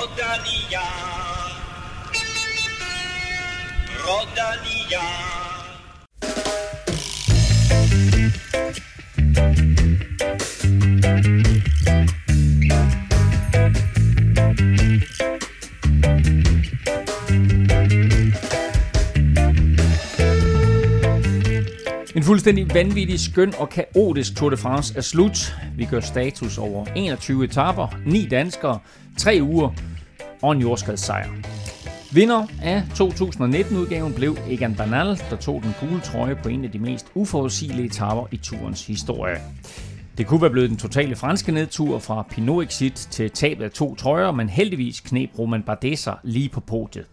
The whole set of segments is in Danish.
Rodalia. Rodalia. En fuldstændig vanvittig, skøn og kaotisk Tour de France er slut. Vi gør status over 21 etaper, 9 danskere, 3 uger og en jordskredssejr. Vinder af 2019-udgaven blev Egan Bernal, der tog den gule trøje på en af de mest uforudsigelige etaper i turens historie. Det kunne være blevet den totale franske nedtur fra Pinot Exit til tabet af to trøjer, men heldigvis knep Roman Bardet lige på podiet.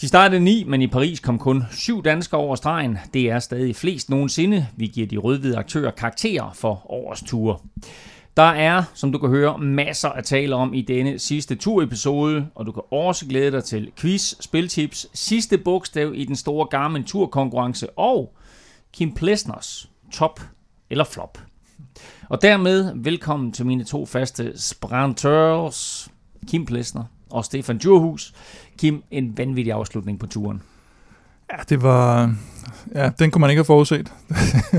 De startede ni, men i Paris kom kun syv danskere over stregen. Det er stadig flest nogensinde. Vi giver de rødhvide aktører karakterer for årets ture. Der er, som du kan høre, masser at tale om i denne sidste turepisode, og du kan også glæde dig til quiz, spiltips, sidste bogstav i den store Garmin turkonkurrence og Kim Plesners top eller flop. Og dermed velkommen til mine to faste sprinters, Kim Plesner og Stefan Djurhus. Kim, en vanvittig afslutning på turen. Ja, det var... Ja, den kunne man ikke have forudset.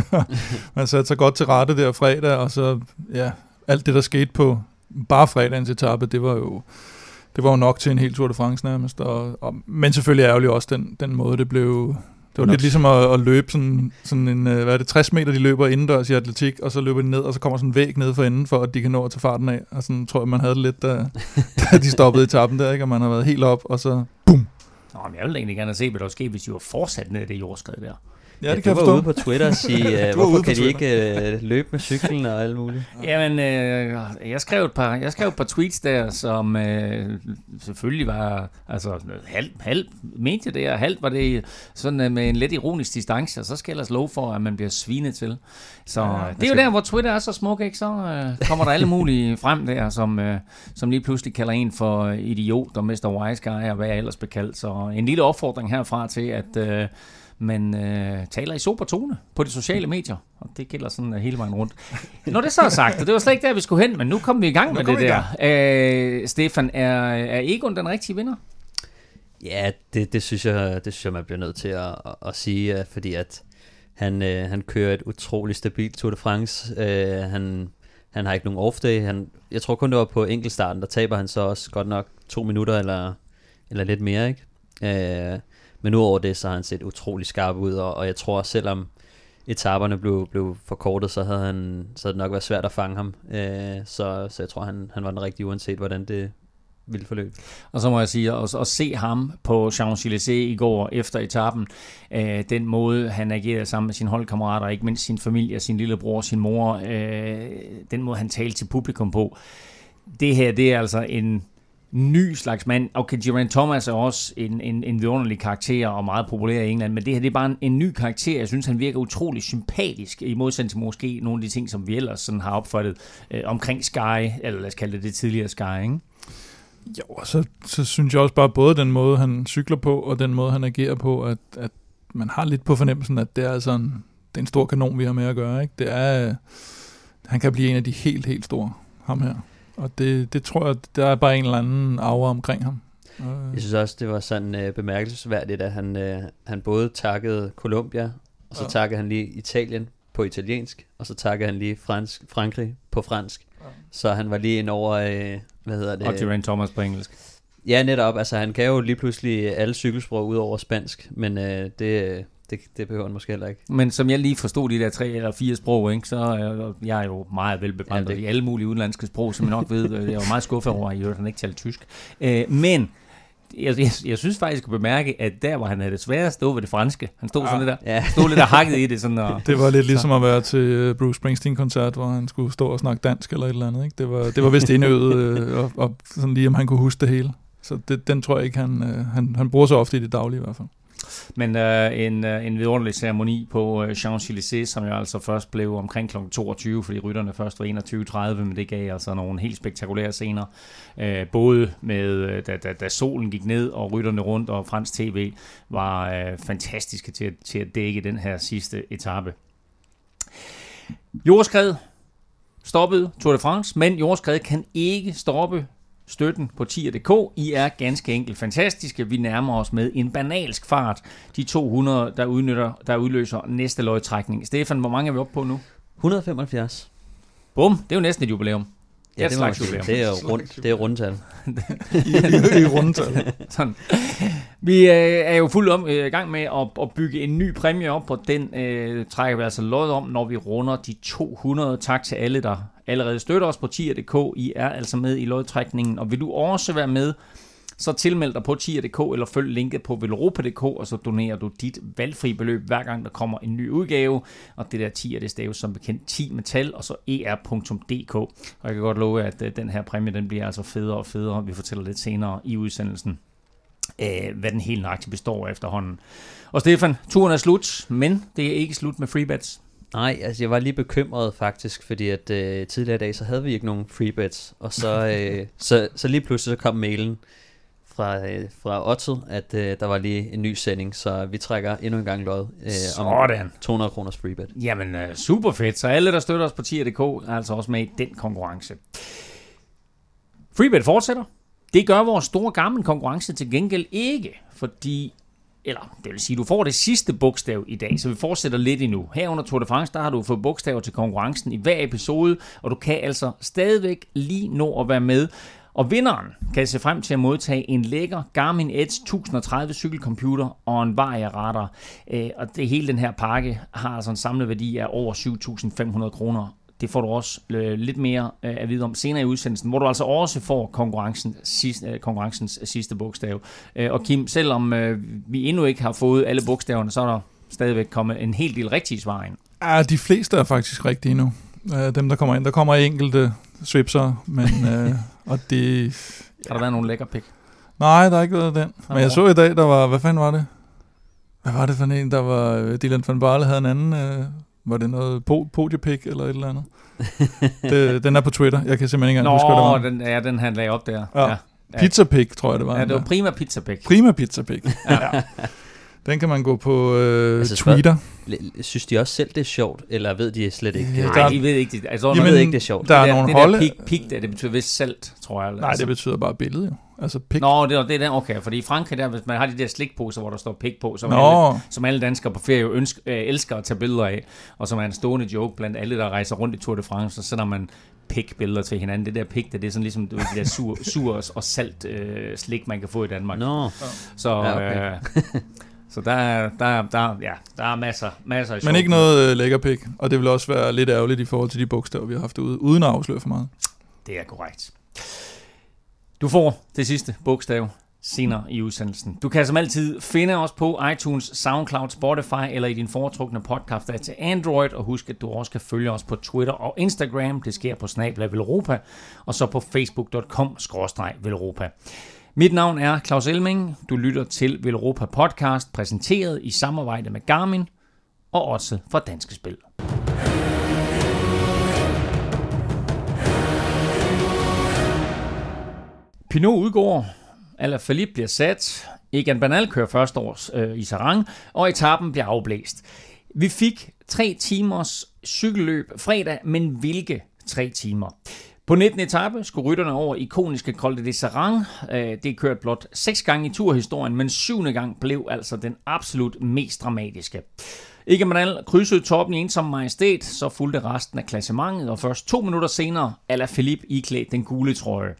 man satte sig godt til rette der fredag, og så, ja, alt det, der skete på bare fredagens etape, det var jo, det var jo nok til en hel Tour de France nærmest. Og, og, men selvfølgelig ærgerligt også den, den måde, det blev... Det var lidt ligesom at, at løbe sådan, sådan en, øh, hvad er det, 60 meter, de løber indendørs i atletik, og så løber de ned, og så kommer sådan en væg ned for enden, for at de kan nå at tage farten af. Og sådan tror jeg, man havde det lidt, da, da de stoppede etappen der, ikke? og man har været helt op, og så bum, Nå, men jeg ville egentlig gerne se, hvad der var sket, hvis de var fortsat ned i det jordskred der. Ja, det du kan jeg var forstå. ude på Twitter og sige, uh, hvorfor kan de ikke uh, løbe med cyklen og alt muligt? Jamen, øh, jeg, skrev et par, jeg skrev et par tweets der, som øh, selvfølgelig var, altså halv, halv mente jeg det, og halvt var det sådan øh, med en lidt ironisk distance, og så skal jeg ellers love for, at man bliver svinet til. Så ja, det er jo der, hvor Twitter er så smuk, ikke? Så øh, kommer der alle mulige frem der, som, øh, som lige pludselig kalder en for idiot og Mr. Wise Guy, og hvad jeg ellers blev kaldt. Så en lille opfordring herfra til, at... Øh, man øh, taler i sober tone på de sociale medier, og det gælder sådan uh, hele vejen rundt. Når det så er sagt, og det var slet ikke der, vi skulle hen, men nu kommer vi i gang Nu med kom det der. Øh, Stefan, er, er Egon den rigtige vinder? Ja, det, det, synes jeg, det synes jeg, man bliver nødt til at, at, at sige, øh, fordi at han, øh, han kører et utroligt stabilt Tour de France. Øh, han, han har ikke nogen off-day. Han, jeg tror kun, det var på enkeltstarten, der taber han så også godt nok to minutter eller, eller lidt mere, ikke? Øh, men udover det, så har han set utrolig skarp ud, og, og jeg tror, selvom etaperne blev, blev forkortet, så havde, han, så havde det nok været svært at fange ham. Øh, så, så jeg tror, han, han var den rigtige, uanset hvordan det ville forløbe. Og så må jeg sige, at, at se ham på Champs-Élysées i går efter etappen, øh, den måde, han agerede sammen med sine holdkammerater, ikke mindst sin familie, sin lillebror, sin mor, øh, den måde, han talte til publikum på. Det her, det er altså en ny slags mand. Okay, Geraint Thomas er også en, en, en vidunderlig karakter og meget populær i England, men det her det er bare en, en ny karakter. Jeg synes, han virker utrolig sympatisk, i modsætning til måske nogle af de ting, som vi ellers sådan har opfattet øh, omkring Sky, eller lad os kalde det det tidligere Sky, ikke? Jo, og så, så synes jeg også bare, både den måde, han cykler på, og den måde, han agerer på, at, at man har lidt på fornemmelsen, at det er altså en, det er en stor kanon, vi har med at gøre. Ikke? Det er, han kan blive en af de helt, helt store, ham her. Og det, det tror jeg, der er bare en eller anden aura omkring ham. Jeg synes også, det var sådan øh, bemærkelsesværdigt, at han, øh, han både takkede Colombia, og så Ja. takkede han lige Italien på italiensk, og så takkede han lige fransk, Frankrig på fransk. Så han var lige ind over, øh, hvad hedder det? Og Geraint Thomas på engelsk. Ja, netop. Altså, han kan jo lige pludselig alle cykelsprog ud over spansk, men øh, det, det, det behøver han måske heller ikke. Men som jeg lige forstod de der tre eller fire sprog, ikke, så er jeg er jo meget velbevandret Ja, det- i alle mulige udenlandske sprog, som jeg nok ved. øh, Jeg var meget skuffet over, at I hørte, han ikke talte tysk. Øh, men jeg, jeg, jeg synes faktisk at bemærke, at der, hvor han havde det sværest, det var ved det franske. Han stod sådan lidt der, Ja, stod lidt og hakket i det. Sådan, og, Det var lidt ligesom at være til øh, Bruce Springsteen-koncert, hvor han skulle stå og snakke dansk eller et eller andet. Ikke? Det, var, det var vist indøvet, øh, og, og sådan lige om han kunne huske det hele. Så det, den tror jeg ikke, han, øh, han, han bruger så ofte i det daglige i hvert fald. Men øh, en, øh, en vidunderlig ceremoni på øh, Champs-Élysées, som jo altså først blev omkring kl. 22, fordi rytterne først var 21.30, men det gav altså nogle helt spektakulære scener. Øh, både med, øh, da, da, da solen gik ned, og rytterne rundt, og fransk tv var øh, fantastiske til, at- til at dække den her sidste etape. Jordskred stoppede Tour de France, men jordskred kan ikke stoppe støtten på tier.dk. I er ganske enkelt fantastiske. Vi nærmer os med en banalsk fart de 200, der, udnytter, der udløser næste løgtrækning. Stefan, hvor mange er vi oppe på nu? 175. Bum, det er jo næsten et jubilæum. Ja, det, slags jubilæum. det er jo rundt, det er rundtal. I, i rundtal. Sådan. Vi øh, er jo fuldt om, øh, i gang med at, at bygge en ny præmie op, og den øh, trækker vi altså lod om, når vi runder de 200. Tak til alle, der allerede støtter os på tier.dk. I er altså med i lodtrækningen, og vil du også være med, så tilmeld dig på tier.dk eller følg linket på velropa.dk, og så donerer du dit valgfri beløb hver gang der kommer en ny udgave. Og det der tier, det staves som bekendt 10 metal, og så er.dk. Og jeg kan godt love, at øh, den her præmie, den bliver altså federe og federe. Vi fortæller lidt senere i udsendelsen, øh, hvad den helt nøjagtigt består efterhånden. Og Stefan, turen er slut, men det er ikke slut med freebets. Nej, altså jeg var lige bekymret faktisk, fordi at øh, tidligere i dag, så havde vi ikke nogen freebets, og så, øh, så, så lige pludselig så kom mailen, fra, øh, fra Otto, at øh, der var lige en ny sending, så vi trækker endnu en gang lod øh, om 200 kroners freebet. Jamen, øh, super fedt. Så alle, der støtter os på tier.dk, er altså også med i den konkurrence. Freebet fortsætter. Det gør vores store gamle konkurrence til gengæld ikke, fordi eller det vil sige, du får det sidste bogstav i dag, så vi fortsætter lidt endnu. Her under Tour de France, der har du fået bogstaver til konkurrencen i hver episode, og du kan altså stadigvæk lige nå at være med. Og vinderen kan se frem til at modtage en lækker Garmin Edge 1030 cykelcomputer og en Varia radar. Øh, og det hele den her pakke har altså en samlet værdi af over 7.500 kroner. Det får du også øh, lidt mere øh, at vide om senere i udsendelsen, hvor du altså også får konkurrencen, sidste, konkurrencens sidste bogstav. Og Kim, selvom vi endnu ikke har fået alle bogstaverne, så er der stadigvæk kommet en hel del rigtige svar ind. Ja, de fleste er faktisk rigtige nu. Dem, der kommer ind. Der kommer enkelte svipser, men øh, og det... Har der været nogle lækker pik? Nej, der har ikke været den. Men jeg så i dag, der var... Hvad fanden var det? Hvad var det for en, der var... Øh, Dylan van Barle havde en anden... Øh, var det noget po- podiepik eller et eller andet? det, den er på Twitter. Jeg kan simpelthen ikke engang huske, hvad det var. Den, ja, den han lagde op der. Ja. ja. Pizza Pig, tror jeg det var. Ja, det var Prima Pizza Pig. Prima Pizza Pig. ja. Den kan man gå på øh, altså, Twitter. Synes de også selv, det er sjovt, eller ved de slet ikke? Ja, Nej, de ved ikke det. Altså, Jamen, ved ikke, det er sjovt. Der er det nogle det holde... der pig, pig der, det betyder vist salt, tror jeg. Nej, altså. det betyder bare billede jo. Altså pig. Nå, det er, det er den, okay. Fordi i Frankrig, der, hvis man har de der slikposer, hvor der står pig på, som, alle, som alle danskere på ferie ønsker, øh, elsker at tage billeder af, og som er en stående joke blandt alle, der rejser rundt i Tour de France, så sender man pig-billeder til hinanden. Det der pig, det er sådan ligesom det der sur, sur og salt øh, slik, man kan få i Danmark. Nå. Så ja, okay. øh, Så der er, der, der, ja, der er masser, masser af Men ikke noget øh, lækker pik, og det vil også være lidt ærgerligt i forhold til de bogstaver, vi har haft ude, uden at afsløre for meget. Det er korrekt. Du får det sidste bogstav senere i udsendelsen. Du kan som altid finde os på iTunes, SoundCloud, Spotify eller i din foretrukne podcast til Android. Og husk, at du også kan følge os på Twitter og Instagram. Det sker på Snabla Europa og så på facebook.com-velropa. Mit navn er Claus Elming. Du lytter til Velropa Podcast, præsenteret i samarbejde med Garmin og også fra Danske Spil. Pinot udgår, Ala Philippe bliver sat, Egan Banal kører første års øh, i Sarang, og etappen bliver afblæst. Vi fik tre timers cykelløb fredag, men hvilke tre timer? På 19. etape skulle rytterne over ikoniske Col de Serang. Øh, det er kørt blot seks gange i turhistorien, men syvende gang blev altså den absolut mest dramatiske. Ikke Manal krydsede toppen i ensom majestæt, så fulgte resten af klassementet, og først to minutter senere Ala Philippe iklædt den gule trøje.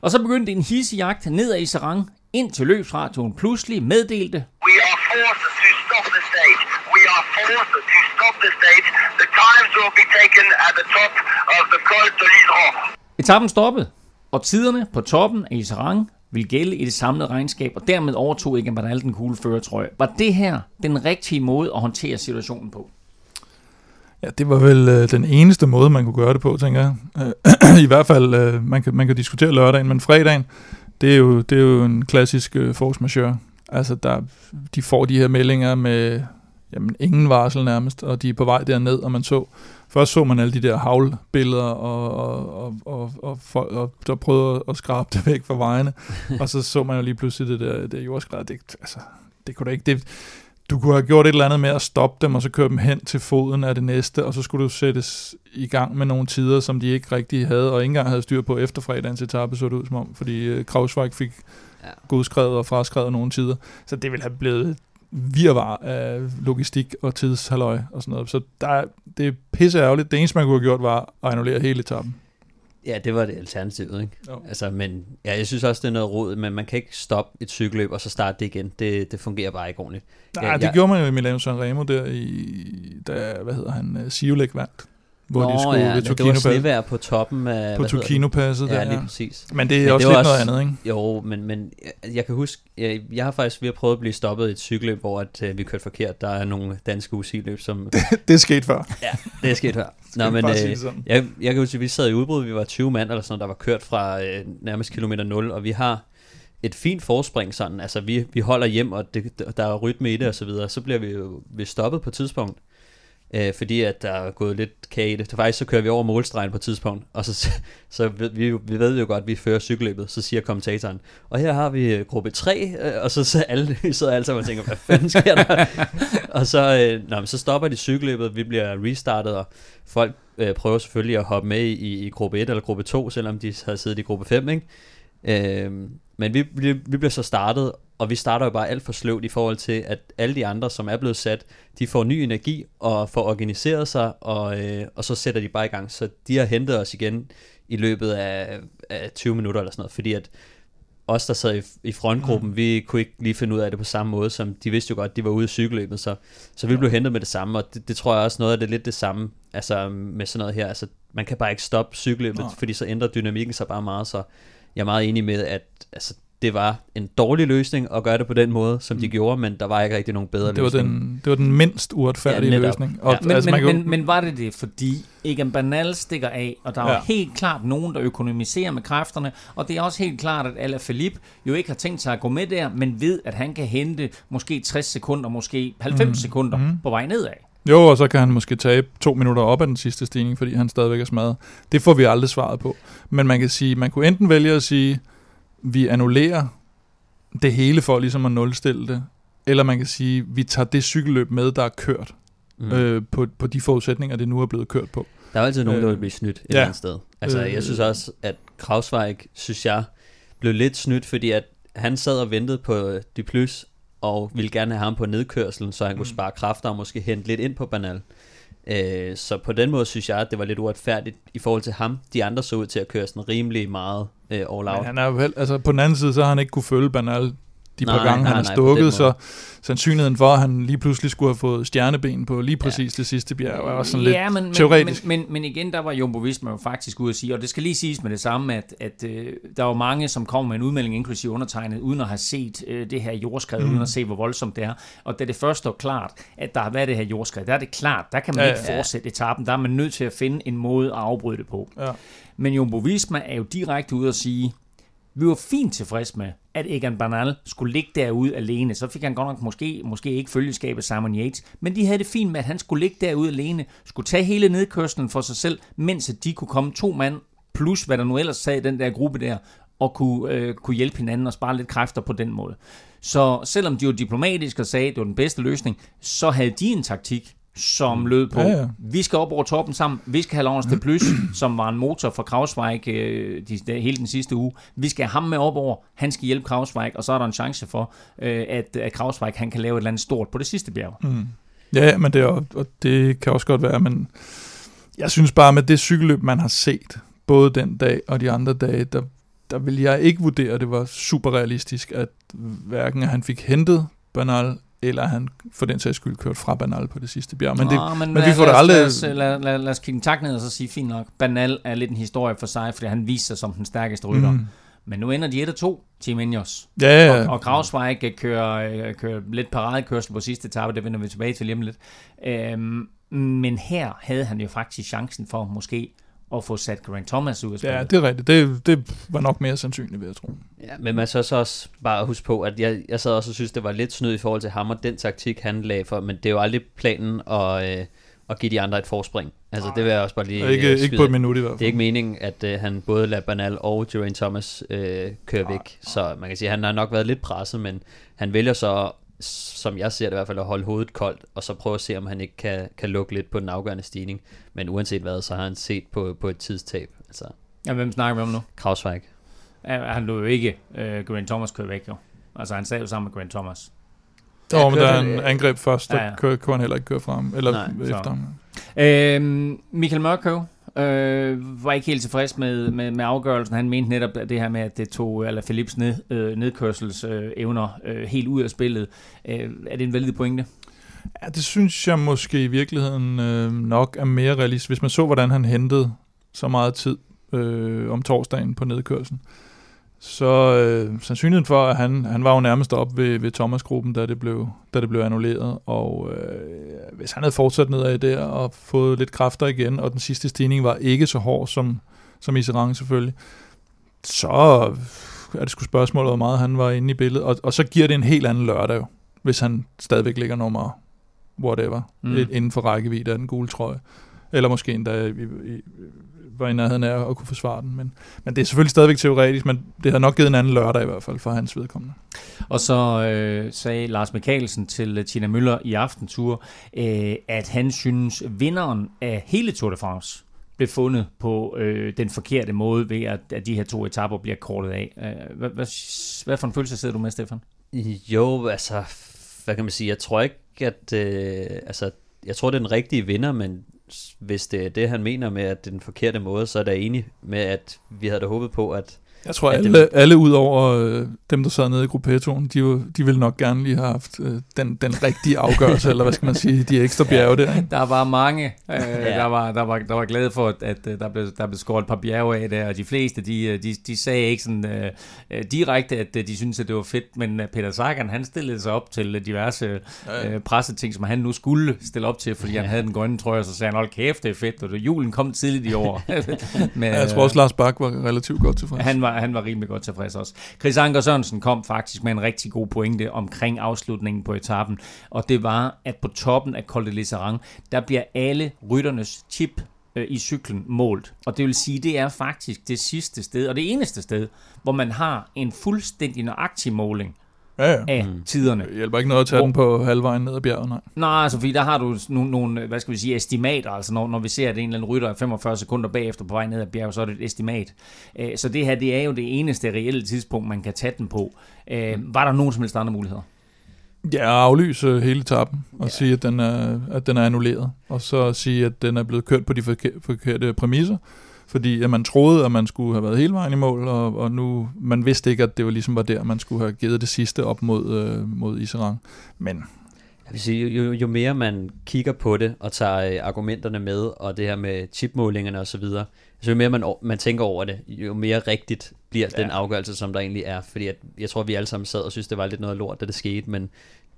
Og så begyndte en hissejagt ned ad Serang, ind til løbsradioen pludselig meddelte We are forced to stop the stage. We are forced to stop the stage. Will be taken at the top of the Col de l'Isran. Etappen stoppede, og tiderne på toppen af Isaran ville gælde i det samlede regnskab, og dermed overtog Egan Bernal den kugle føretrøje. Var det her den rigtige måde at håndtere situationen på? Ja, det var vel øh, den eneste måde, man kunne gøre det på, tænker jeg. Øh, I hvert fald, øh, man, kan, man kan diskutere lørdagen, men fredagen, det er jo, det er jo en klassisk øh, force majeure. Altså, der, de får de her meldinger med jamen, ingen varsel nærmest, og de er på vej derned, og man så, først så man alle de der havlbilleder, og, og, og, og, og, og, og der prøvede at skrabe det væk fra vejene, og så så man jo lige pludselig det der, det jordskred, det, altså, det kunne da ikke, det, du kunne have gjort et eller andet med at stoppe dem, og så køre dem hen til foden af det næste, og så skulle du sættes i gang med nogle tider, som de ikke rigtig havde, og ikke engang havde styr på efter fredagens etape, så det ud som om, fordi uh, Krausweig fik ja. godskrevet og fraskrevet nogle tider. Så det ville have blevet virvar af logistik og tidshalløj og sådan noget. Så der, det er pisse ærgerligt. Det eneste, man kunne have gjort, var at annullere hele etappen. Ja, det var det alternativet, ikke? Jo. Altså, men ja, jeg synes også, det er noget råd, men man kan ikke stoppe et cykelløb og så starte det igen. Det, det fungerer bare ikke ordentligt. Nej, ja, det jeg, gjorde man jo i Milano Sanremo der i, da, hvad hedder han, Siolek vandt hvor Nå, de skulle ja, ved det var snevær på toppen af... På Tokino-passet der, ja. lige præcis. Men det er men også det lidt også, noget andet, ikke? Jo, men, men jeg, kan huske, jeg, jeg har faktisk ved at prøve at blive stoppet i et cykelløb, hvor at, uh, vi kørte forkert. Der er nogle danske uciløb, som... det, det er sket før. Ja, det er sket før. Nå, men øh, jeg, jeg kan huske, at vi sad i udbrud, vi var 20 mand eller sådan der var kørt fra øh, nærmest kilometer 0, og vi har et fint forspring sådan, altså vi, vi holder hjem, og det, der er rytme i det og så videre, så bliver vi jo vi stoppet på et tidspunkt, øh, fordi at der er gået lidt kage i det. Så faktisk så kører vi over målstregen på et tidspunkt, og så, så vi, vi ved jo godt, at vi fører cykelløbet, så siger kommentatoren, og her har vi øh, gruppe 3, øh, og så, så alle, sidder alle sammen og tænker, hvad fanden sker der? og så, øh, nå, så stopper de cykelløbet, vi bliver restartet, og folk øh, prøver selvfølgelig at hoppe med i, i gruppe 1 eller gruppe 2, selvom de havde siddet i gruppe 5, ikke? Øh, men vi, vi, vi bliver så startet, og vi starter jo bare alt for sløvt i forhold til, at alle de andre, som er blevet sat, de får ny energi og får organiseret sig, og, øh, og så sætter de bare i gang. Så de har hentet os igen i løbet af, af 20 minutter eller sådan noget, fordi at os, der sad i, i frontgruppen, mm. vi kunne ikke lige finde ud af det på samme måde, som de vidste jo godt, de var ude i cykelløbet, så, så vi blev hentet med det samme, og det, det tror jeg også noget af det lidt det samme, altså med sådan noget her, altså man kan bare ikke stoppe cykelløbet, no. fordi så ændrer dynamikken sig bare meget, så jeg er meget enig med, at altså, det var en dårlig løsning at gøre det på den måde, som de mm. gjorde, men der var ikke rigtig nogen bedre det var løsning. Den, det var den mindst uretfærdige ja, løsning. Og, ja. Men, altså, men, kunne... men, men var det det, fordi Egan Bernal stikker af, og der er ja. helt klart nogen, der økonomiserer med kræfterne, og det er også helt klart, at Alaphilippe jo ikke har tænkt sig at gå med der, men ved, at han kan hente måske 60 sekunder, måske 90 mm. sekunder mm. på vej nedad. Jo, og så kan han måske tabe to minutter op af den sidste stigning, fordi han stadigvæk er smadret. Det får vi aldrig svaret på. Men man kan sige, man kunne enten vælge at sige, vi annullerer det hele for ligesom at nulstille det, eller man kan sige, vi tager det cykelløb med, der er kørt mm. øh, på, på de forudsætninger, det nu er blevet kørt på. Der er altid nogen, der vil øh, blive snydt et ja. eller andet sted. Altså, øh, jeg synes også, at Krausweig, synes jeg, blev lidt snydt, fordi at han sad og ventede på de plus, og ville gerne have ham på nedkørselen, så han mm. kunne spare kræfter og måske hente lidt ind på Banal. Øh, så på den måde synes jeg, at det var lidt uretfærdigt i forhold til ham. De andre så ud til at køre sådan rimelig meget øh, all out. Men han er vel, altså på den anden side, så har han ikke kunne følge Banal de nej, par gange, nej, han har stukket, så sandsynligheden for, at han lige pludselig skulle have fået stjerneben på lige præcis ja. det sidste bjerg, er også sådan ja, lidt men, teoretisk. Men, men, men igen, der var Jumbo Visma jo faktisk ude at sige, og det skal lige siges med det samme, at, at øh, der var mange, som kom med en udmelding, inklusive undertegnet, uden at have set øh, det her jordskred, mm. uden at se, hvor voldsomt det er. Og da det først står klart, at der har været det her jordskred, der er det klart, der kan man ja, ikke ja. fortsætte etappen, der er man nødt til at finde en måde at afbryde det på. Ja. Men Jumbo Visma er jo direkte ude at sige, vi var fint tilfreds med, at Egan Bernal skulle ligge derude alene. Så fik han godt nok måske, måske ikke følgeskabet Simon Yates, men de havde det fint med, at han skulle ligge derude alene, skulle tage hele nedkørslen for sig selv, mens de kunne komme to mand, plus hvad der nu ellers sad i den der gruppe der, og kunne, øh, kunne hjælpe hinanden og spare lidt kræfter på den måde. Så selvom de var diplomatiske og sagde, at det var den bedste løsning, så havde de en taktik, som mm. lød på, ja, ja. vi skal op over toppen sammen, vi skal have Lawrence de Plus, som var en motor for Krausweig øh, de, de, hele den sidste uge. Vi skal have ham med op over, han skal hjælpe Krausweig, og så er der en chance for, øh, at, at Krausweig han kan lave et eller andet stort på det sidste bjerg. Mm. Ja, men det, er, og det kan også godt være, men jeg synes bare med det cykelløb, man har set, både den dag og de andre dage, der, der vil jeg ikke vurdere, at det var super realistisk, at hverken han fik hentet Bernal eller han for den sags skyld kørt fra Banal på det sidste bjerg. Men, det, Nå, men, men lad, vi får det aldrig... Lad os, lad, lad, lad os kigge en tak ned og så sige, fint nok, Banal er lidt en historie for sig, fordi han viser sig som den stærkeste rytter. Mm. Men nu ender de 1 og 2, Team Ineos. Ja, ja, ja. Og, og Krausweig kører, øh, kører lidt paradekørsel på sidste etape, det vender vi tilbage til lige om lidt. Øhm, men her havde han jo faktisk chancen for måske at få sat Grant Thomas ud af spillet. Ja, det er rigtigt. Det, det var nok mere sandsynligt, vil jeg tro. Ja, men man så, så også bare huske på, at jeg, jeg sad også og synes, det var lidt snyd i forhold til ham og den taktik, han lagde for, men det er jo aldrig planen at, øh, at give de andre et forspring. Altså, det vil jeg også bare lige Ikke, øh, ikke på et minut i hvert fald. Det er ikke meningen, at øh, han både lader Bernal og Geraint Thomas øh, køre væk. Så man kan sige, at han har nok været lidt presset, men han vælger så som jeg ser det i hvert fald, at holde hovedet koldt, og så prøve at se, om han ikke kan, kan lukke lidt på den afgørende stigning. Men uanset hvad, så har han set på, på et tidstab. Altså, Ja, hvem snakker vi om nu? Krausweig. Ja, han lå jo ikke uh, Grant Thomas køre væk, jo. Altså, han sad jo sammen med Grant Thomas. Jo, men kørte der er han- angreb først, der Ja, ja, ja. ja. Kunne, han heller ikke køre frem, eller Nej, Nej, så- efter ham. Øhm, Michael Mørkøv øh, var ikke helt tilfreds med, med, med afgørelsen. Han mente netop at det her med, at det tog eller Philips ned, øh, nedkørselsevner øh, evner, øh, helt ud af spillet. Øh, er det en valid pointe? Ja, det synes jeg måske i virkeligheden øh, nok er mere realistisk. Hvis man så, hvordan han hentede så meget tid øh, om torsdagen på nedkørslen, så øh, sandsynligheden for, at han, han var jo nærmest op ved, ved Thomas-gruppen, da det blev, da det blev annulleret, og øh, hvis han havde fortsat nedad der og fået lidt kræfter igen, og den sidste stigning var ikke så hård som, som Iserang selvfølgelig, så er det sgu spørgsmålet, hvor meget han var inde i billedet, og, og så giver det en helt anden lørdag jo, hvis han stadigvæk ligger nummer whatever, mm. inden for rækkevidde af den gule trøje. Eller måske endda i, i, var i nærheden af at kunne forsvare den. Men, men det er selvfølgelig stadigvæk teoretisk, men det har nok givet en anden lørdag i hvert fald for hans vedkommende. Og så øh, sagde Lars Mikkelsen til Tina Møller i Aftentur, øh, at han synes, vinderen af hele Tour de France blev fundet på øh, den forkerte måde ved, at, at de her to etapper bliver kortet af. Øh, hvad, hvad, hvad for en følelse sidder du med, Stefan? Jo, altså, hvad kan man sige, jeg tror ikke, at, øh, altså, jeg tror, det er den rigtige vinder, men hvis det er det, han mener med, at det er den forkerte måde, så er der enig med, at vi havde da håbet på, at jeg tror, Ja, at det- alle, alle ud over øh, dem, der sad nede i gruppetoen, de, de ville nok gerne lige have haft øh, den, den rigtige afgørelse, eller hvad skal man sige, de ekstra bjerge der. Ikke? Der var mange, øh, ja. Ja. der, var, der, var, der var glade for, at, at øh, der, blev, der blev skåret et par bjerge af der, og de fleste, de, øh, de, de sagde ikke sådan øh, øh, direkte, at de syntes, at det var fedt, men Peter Sagan, han stillede sig op til diverse øh, presseting, som han nu skulle stille op til, fordi ja. han havde den grønne trøje, og så sagde han, hold kæft, det er fedt, og det, julen kom tidligt i år. men, Jeg tror også, Lars Bak var relativt godt tilfreds. han var, han var rimelig godt tilfreds også. Chris Anker Sørensen kom faktisk med en rigtig god pointe omkring afslutningen på etappen, og det var, at på toppen af Col de Lisserand, der bliver alle rytternes chip øh, i cyklen målt. Og det vil sige, det er faktisk det sidste sted, og det eneste sted, hvor man har en fuldstændig nøjagtig måling Ja, ja. af mm. tiderne. Det hjælper ikke noget at tage Hvor- den på halvvejen ned ad bjerget, nej. Nej, altså fordi der har du nogle, nogle hvad skal vi sige, estimater, altså når, når vi ser, at en eller anden rytter er 45 sekunder bagefter på vej ned ad bjerget, så er det et estimat. Øh, Så det her, det er jo det eneste reelle tidspunkt, man kan tage den på. Øh, Var der nogen som helst andre muligheder? Ja, aflyse hele etappen og ja. sige, at den, er, at den er annulleret. Og så sige, at den er blevet kørt på de forke- forkerte præmisser. Fordi at man troede, at man skulle have været hele vejen i mål, og, og nu man vidste ikke, at det var ligesom var der, man skulle have givet det sidste op mod, øh, mod Iserang. Men Jeg vil sige, jo, jo mere man kigger på det og tager øh, argumenterne med, og det her med chipmålingerne og så videre, så jo mere man, man tænker over det, jo mere rigtigt bliver ja. den afgørelse, som der egentlig er. Fordi at, jeg tror, vi alle sammen sad og synes, det var lidt noget lort, da det skete, men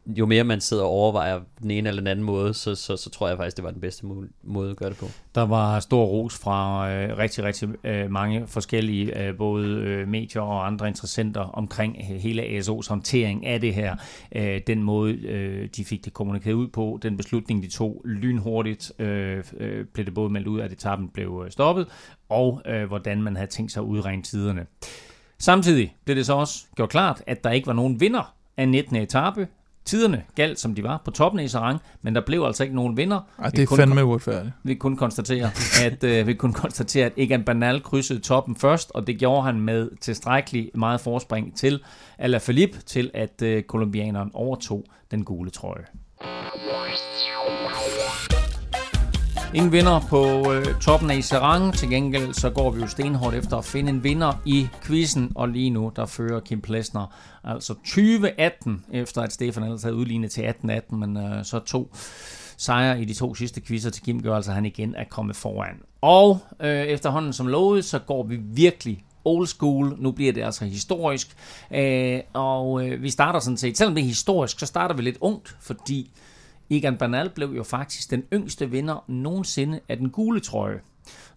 jo mere man sidder og overvejer den ene eller den anden måde, så, så, så tror jeg faktisk, det var den bedste måde, at gøre det på. Der var stor ros fra øh, rigtig, rigtig øh, mange forskellige, øh, både øh, medier og andre interessenter omkring øh, hele ASO's håndtering af det her. Øh, den måde, øh, de fik det kommunikeret ud på, den beslutning, de tog lynhurtigt, øh, øh, blev det både meldt ud, at etappen blev øh, stoppet, og øh, hvordan man havde tænkt sig at udregne tiderne. Samtidig blev det så også gjort klart, at der ikke var nogen vinder af 19. etape. Tiderne galt, som de var, på toppen af Sarang, men der blev altså ikke nogen vinder. ej, Vi det er kun fandme uretfærdigt. vi kan kun konstatere, at øh, vi kunne konstatere, at Egan Bernal krydsede toppen først, og det gjorde han med tilstrækkelig meget forspring til Alaphilippe, til at øh, kolumbianeren overtog den gule trøje. Ingen vinder på øh, toppen af Serang. Til gengæld så går vi jo stenhårdt efter at finde en vinder i quizzen, og lige nu der fører Kim Plesner altså 2018, efter at Stefan ellers havde udlignet til 18-18, men øh, så to sejre i de to sidste quizzer til Kim gør altså, han igen er kommet foran. Og øh, efterhånden som lovet, så går vi virkelig old school. Nu bliver det altså historisk. Øh, og øh, vi starter sådan set, selvom det er historisk, så starter vi lidt ungt, fordi Egan Bernal blev jo faktisk den yngste vinder nogensinde af den gule trøje.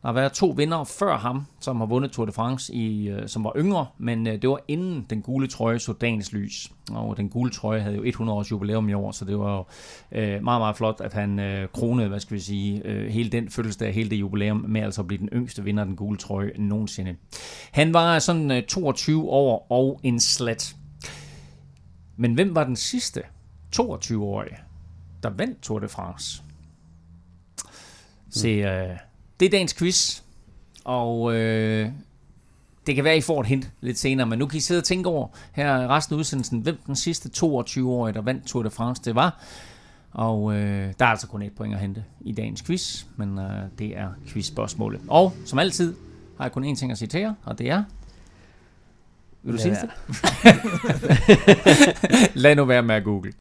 Der har været to vinder før ham, som har vundet Tour de France, i, øh, som var yngre, men øh, det var inden den gule trøje så dagens lys. Og den gule trøje havde jo 100 års jubilæum i år, så det var jo øh, meget, meget flot, at han øh, kronede, hvad skal vi sige, øh, hele den fødselsdag, hele det jubilæum, med altså at blive den yngste vinder af den gule trøje nogensinde. Han var sådan øh, 22 år og en slat. Men hvem var den sidste, 22-årige, der vandt Tour de France. Se, øh, det er dagens quiz, og øh, det kan være, I får et hint lidt senere, men nu kan I sidde og tænke over her resten af udsendelsen, hvem den sidste 22-årige, der vandt Tour de France, det var. Og øh, der er altså kun et point at hente i dagens quiz, men øh, det er quizspørgsmålet. Og som altid har jeg kun én ting at jer, og det er... Vil du sige det? Lad nu være med at google.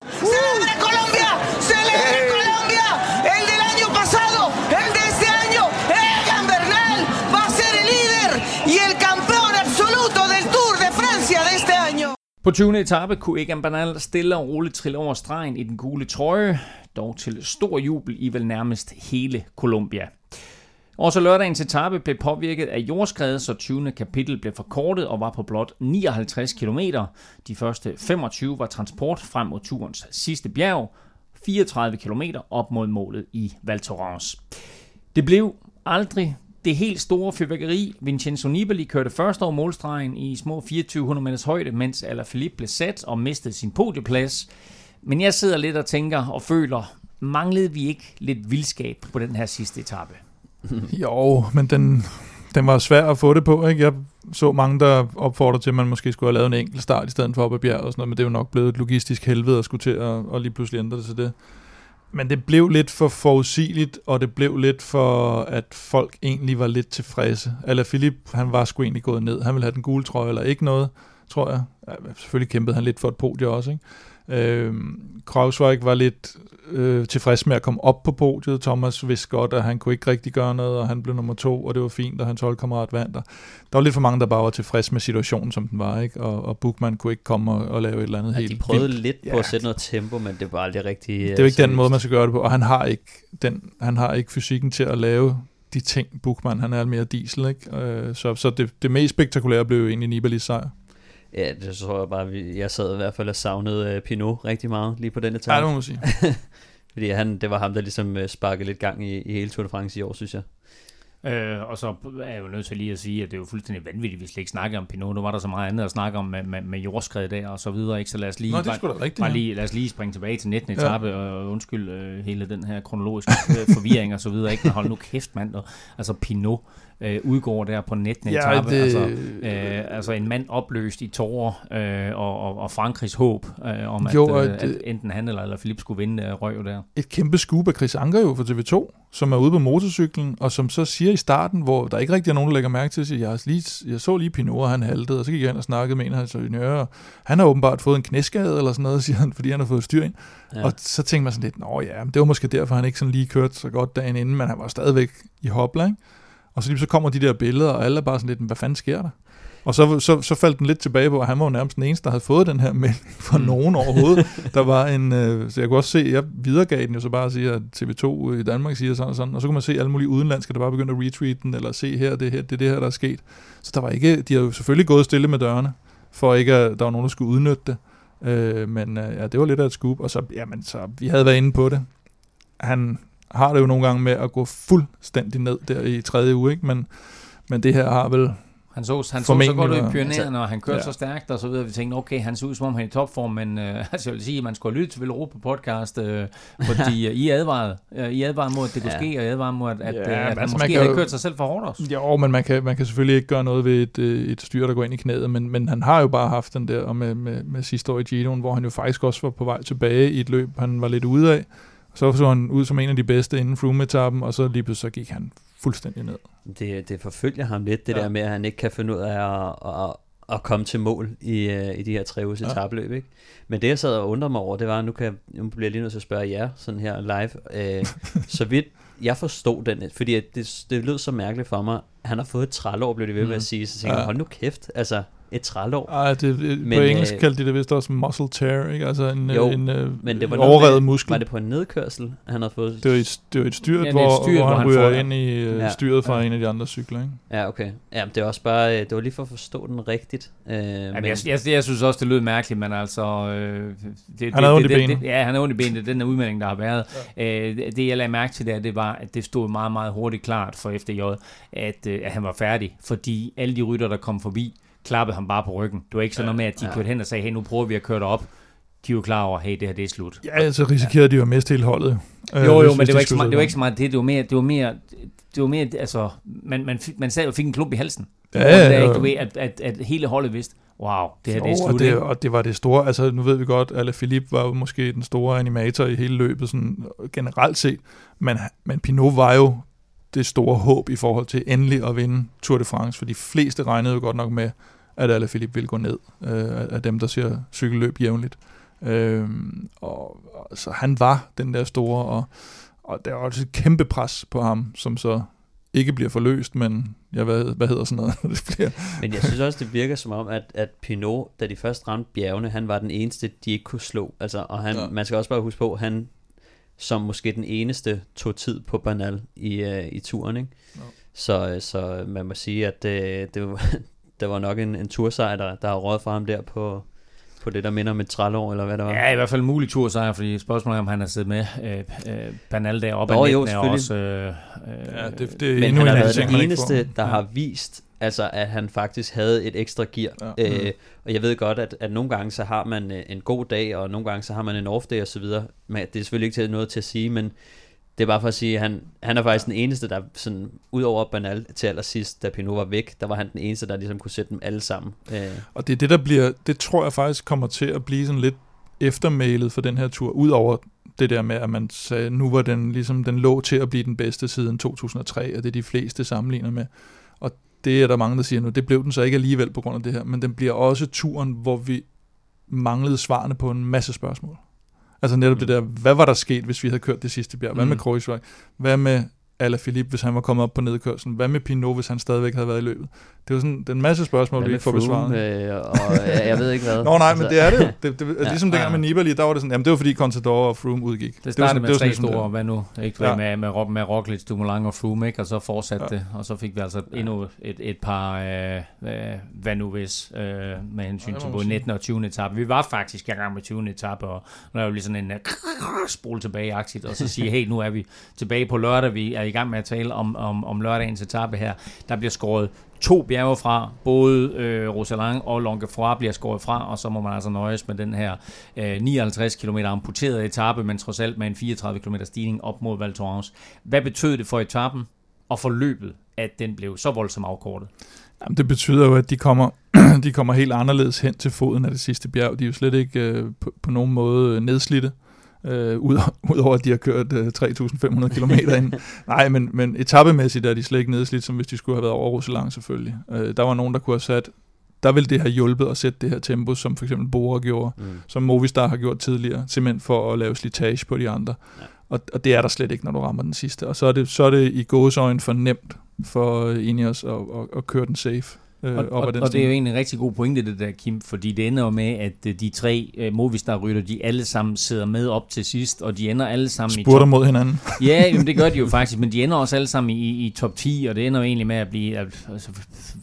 På 20. etape kunne Egan Bernal stille og roligt trille over stregen i den gule trøje, dog til stor jubel i vel nærmest hele Colombia. Også lørdagens etape blev påvirket af jordskred, så 20. kapitel blev forkortet og var på blot 59 km. De første 25 var transport frem mod turens sidste bjerg, 34 km op mod målet i Val Thorens. Det blev aldrig det helt store fyrværkeri. Vincenzo Nibali kørte først over målstregen i små 2400 meters højde, mens Alaphilippe blev sat og mistede sin podieplads. Men jeg sidder lidt og tænker og føler, manglede vi ikke lidt vildskab på den her sidste etape? Jo, men den, den var svær at få det på. Ikke? Jeg så mange, der opfordrer til, at man måske skulle have lavet en enkelt start i stedet for op ad bjerget og sådan noget, men det er jo nok blevet et logistisk helvede at skulle til at, og lige pludselig ændre det til det. Men det blev lidt for forudsigeligt, og det blev lidt for, at folk egentlig var lidt tilfredse. Eller Philip, han var sgu egentlig gået ned. Han ville have den gule trøje eller ikke noget, tror jeg. Ja, selvfølgelig kæmpede han lidt for et podie også, ikke? Øh, ikke var lidt øh, tilfreds med at komme op på podiet. Thomas vidste godt, at han kunne ikke rigtig gøre noget, og han blev nummer to, og det var fint, og hans holdkammerat vandt. Og der var lidt for mange, der bare var tilfreds med situationen, som den var, ikke? Og, og Bookman kunne ikke komme og, og lave et eller andet Ja, helt de prøvede vildt. lidt på Ja. at sætte noget tempo, men det var aldrig rigtig... Det er jo ikke den måde, man skal gøre det på, og han har ikke, den, han har ikke fysikken til at lave de ting, Bookman, han er mere diesel, ikke? Øh, så så det, det mest spektakulære blev jo egentlig Nibalis sejr. Ja, det tror jeg bare, vi- jeg sad i hvert fald og savnede uh, Pinot rigtig meget lige på den Ja, etape. det må man sige. Fordi han, det var ham, der ligesom uh, sparkede lidt gang i, i hele Tour de France i år, synes jeg. Øh, og så er jeg jo nødt til lige at sige, at det er jo fuldstændig vanvittigt, hvis vi ikke snakker om Pinot. Nu var der så meget andet at snakke om med, med, med jordskred der og så videre, ikke? Så lad os lige, Nå, det bare, rigtigt. bare ja. lige, lad os lige springe tilbage til 19. Ja. etape, og undskyld øh, hele den her kronologiske øh, forvirring og så videre, ikke? Men hold nu kæft, mand. Og, altså Pinot øh, udgår der på 19. Ja, etape. det- Altså, øh, altså en mand opløst i tårer, øh, og, og, og Frankrigs håb øh, om, at, Jo, og øh, det- at enten han eller, eller Philip skulle vinde øh, jo der. et kæmpe scoop af Chris Anker jo for TV2, som er ude på motorcyklen, og som så siger i starten, hvor der ikke rigtig er nogen, der lægger mærke til, at jeg, lige, jeg så lige Pinot, og han haltede, og så gik jeg hen og snakkede med en af hans ingeniører. Han har åbenbart fået en knæskade eller sådan noget, siger han, fordi han har fået styr ind. Ja. Og så tænker man sådan lidt, nå ja, det var måske derfor, han ikke sådan lige kørte så godt dagen inden, men han var stadigvæk i hopla, ikke? Og så lige så kommer de der billeder, og alle er bare sådan lidt, "Men hvad fanden sker der? Og så, så, så faldt den lidt tilbage på, at han var jo nærmest den eneste, der havde fået den her melding fra Mm. nogen overhovedet. Der var en, øh, så jeg kunne også se, jeg videregav den jo så bare at sige, at TV2 i Danmark siger sådan og sådan, og så kunne man se alle mulige udenlandske, der bare begyndte at retweet den, eller se her, det her, det det her, der er sket. Så der var ikke, de har jo selvfølgelig gået stille med dørene, for ikke at der var nogen, der skulle udnytte det. Øh, men øh, ja, det var lidt af et scoop, og så, jamen, så vi havde været inde på det. Han har det jo nogle gange med at gå fuldstændig ned der i tredje uge, ikke? Men, men det her har vel Han så, han så, så godt ud i pionererne, og han kørte ja. Så stærkt og så videre. Vi tænkte, okay, han ser ud som om han er i topform, men øh, altså, jeg vil sige, at man skulle lytte til Velropa podcast, øh, fordi øh, I advarede. Øh, I advarede mod, at det kunne Ja. ske, og I advarede mod, at, at, Ja, ja, at han altså, man måske kan havde kørt sig selv for hårdt også. Jo, men man kan, man kan selvfølgelig ikke gøre noget ved et, øh, et styr, der går ind i knæet, men, men han har jo bare haft den der, og med, med, med sidste år i Giroen, hvor han jo faktisk også var på vej tilbage i et løb, han var lidt ude af. Så så han ud som en af de bedste inden Froome-etappen, og så lige pludselig så gik han fuldstændig ned. Det, det forfølger ham lidt, det Ja. der med, at han ikke kan finde ud af at, at, at komme til mål i, øh, i de her tre ugers Ja. etabløb. Ikke? Men det, jeg sad og undrede mig over, det var, nu, kan, jeg- nu bliver jeg lige nødt til at spørge jer, sådan her live. Øh, så vidt jeg forstod den, fordi det, det lød så mærkeligt for mig. Han har fået et trælår, blev det ved med Mm. at sige. Så tænker jeg, Ja. hold nu kæft, altså et trælår. Ej, det, Men, på engelsk øh, kaldte de det vist også muscle tear, ikke? Altså en, Jo, jo, en, en Men det var en med- muskel. Var det på en nedkørsel, han havde fået? Det var et, det var et styrt, Ja, det ja, et hvor, styrt, hvor, hvor han han ryger ind i øh, Ja. styret fra Ja. en af de andre cykler, ikke? Ja, okay. Ja, men det var også bare, øh, det var lige for at forstå den rigtigt. Øh, Jamen, jeg, jeg, jeg, synes også, det lød mærkeligt, men altså... Øh, det, Han havde ondt i benet. Ja, han har ondt i benet. Det den her udmelding, der har været. Ja. Øh, det, jeg lagde mærke til der, det var, at det stod meget, meget hurtigt klart for FDJ, at, øh, at han var færdig. Fordi alle de rytter, der kom forbi, klappede ham bare på ryggen. Det var ikke sådan noget med, at de Ja. kørte hen og sagde, hey, nu prøver vi at køre dig op. de er jo klar over, hey, det her det er slut. Ja, så risikerede ja. de jo at miste hele holdet. Jo, jo, øh, men det var, ikke så meget, det var ikke så meget det. Det var mere, det var mere, det var mere altså, man, man, man sad og fik en klump i halsen. Ja, ja, ja. Du ved, at, at, at hele holdet vidste, wow, det her jo, det er slut. Og det, og det var det store, altså nu ved vi godt, at Philippe var jo måske den store animator i hele løbet, sådan generelt set, men, men Pinot var jo det store håb i forhold til endelig at vinde Tour de France, for de fleste regnede jo godt nok med, at Alaphilippe ville gå ned øh, af dem, der ser cykelløb jævnligt. Øh, og, og, så han var den der store, og, og der var også et kæmpe pres på ham, som så ikke bliver forløst, men ja, hvad, hvad hedder sådan noget? det bliver. Men jeg synes også, det virker som om, at, at Pinot, da de først ramte bjergene, han var den eneste, de ikke kunne slå. Altså, og han, ja. man skal også bare huske på, han som måske den eneste tog tid på Banal i, uh, i turen. Ikke? Ja. Så, så man må sige, at det, det, var, det var nok en, en tursejr, der, der har råd for ham der på, på det, der minder om et trælår, eller hvad der var. Ja, i hvert fald en mulig tursejr, fordi spørgsmålet er, om han har siddet med øh, øh, Bernal deroppe. Nå, jo, er også... Øh, ja, det, det er men endnu han har været den eneste, der Ja. har vist, altså, at han faktisk havde et ekstra gear. Ja. Øh, og jeg ved godt, at, at nogle gange så har man øh, en god dag, og nogle gange så har man en off day osv. Men det er selvfølgelig ikke til noget til at sige, men det er bare for at sige, at han, han er faktisk den eneste, der sådan, ud over Banal til allersidst, da Pinot var væk, der var han den eneste, der ligesom kunne sætte dem alle sammen. Øh, Og det er det, der bliver, det tror jeg faktisk kommer til at blive sådan lidt eftermælet for den her tur, udover det der med, at man sagde, nu var den ligesom, den lå til at blive den bedste siden 2003, og det er de fleste sammenligner med. Og det er der mange, der siger nu, det blev den så ikke alligevel på grund af det her, men den bliver også turen, hvor vi manglede svarene på en masse spørgsmål. Altså netop det der, hvad var der sket, hvis vi havde kørt det sidste bjerg? Hvad med Mm. Kreuzberg? Hvad med Alaphilippe, hvis han var kommet op på nedkørslen? Hvad med Pinot, hvis han stadigvæk havde været i løbet? Det er jo sådan det er en masse spørgsmål, vi ikke får besvaret. Øh, og jeg, jeg ved ikke hvad. Nå nej, men det er det jo. Det, det, ja, Ja. ligesom dengang med Nibali, der var det sådan, jamen det var fordi Contador og Froome udgik. Det var startede sådan- med det var tre sådan, store, hvad nu? Ikke Ja. ja. med, med, med Roglic, Dumoulin og Froome, ikke? og så fortsatte Ja. ja. det, og så fik vi altså endnu et, et par, øh, øh, hvad nu hvis, øh, med hensyn Ja, det til både man sige. 19. og 20. etape. Vi var faktisk i gang med 20. etape, og nu er jo lige sådan en øh, spole tilbage-agtigt, og så sige, hey, nu er vi tilbage på lørdag, vi er i gang med at tale om, om, om lørdagens etape her. Der bliver skåret to bjerge fra, både øh, Rosalang og Longuefroid bliver skåret fra, og så må man altså nøjes med den her øh, 59 km amputerede etape, men trods alt med en 34 km stigning op mod Val Thorens. Hvad betød det for etappen og for løbet, at den blev så voldsomt afkortet? Jamen, det betyder jo, at de kommer, de kommer helt anderledes hen til foden af det sidste bjerg. De er jo slet ikke øh, på, på nogen måde øh, nedslidte. Øh, ud- Udover at de har kørt øh, 3.500 km ind. Nej, men, men etappemæssigt er de slet ikke nedslidt, som hvis de skulle have været over Roselang selvfølgelig. Øh, der var nogen, der kunne have sat, der ville det have hjulpet at sætte det her tempo, som for eksempel Bora gjorde, Mm. som Movistar har gjort tidligere, simpelthen for at lave slitage på de andre. Ja. Og, og det er der slet ikke, når du rammer den sidste. Og så er det, så er det i gåsøjne for nemt for øh, Ineos at, at, at køre den safe. Øh, Og, op og, den og det er jo egentlig en rigtig god pointe, det der, Kim, fordi det ender jo med, at øh, de tre uh, Movistar-rytter, de alle sammen sidder med op til sidst, og de ender alle sammen i Spurter mod hinanden. Ja, jamen, det gør de jo faktisk, men de ender også alle sammen i, i top 10, og det ender jo egentlig med at blive altså,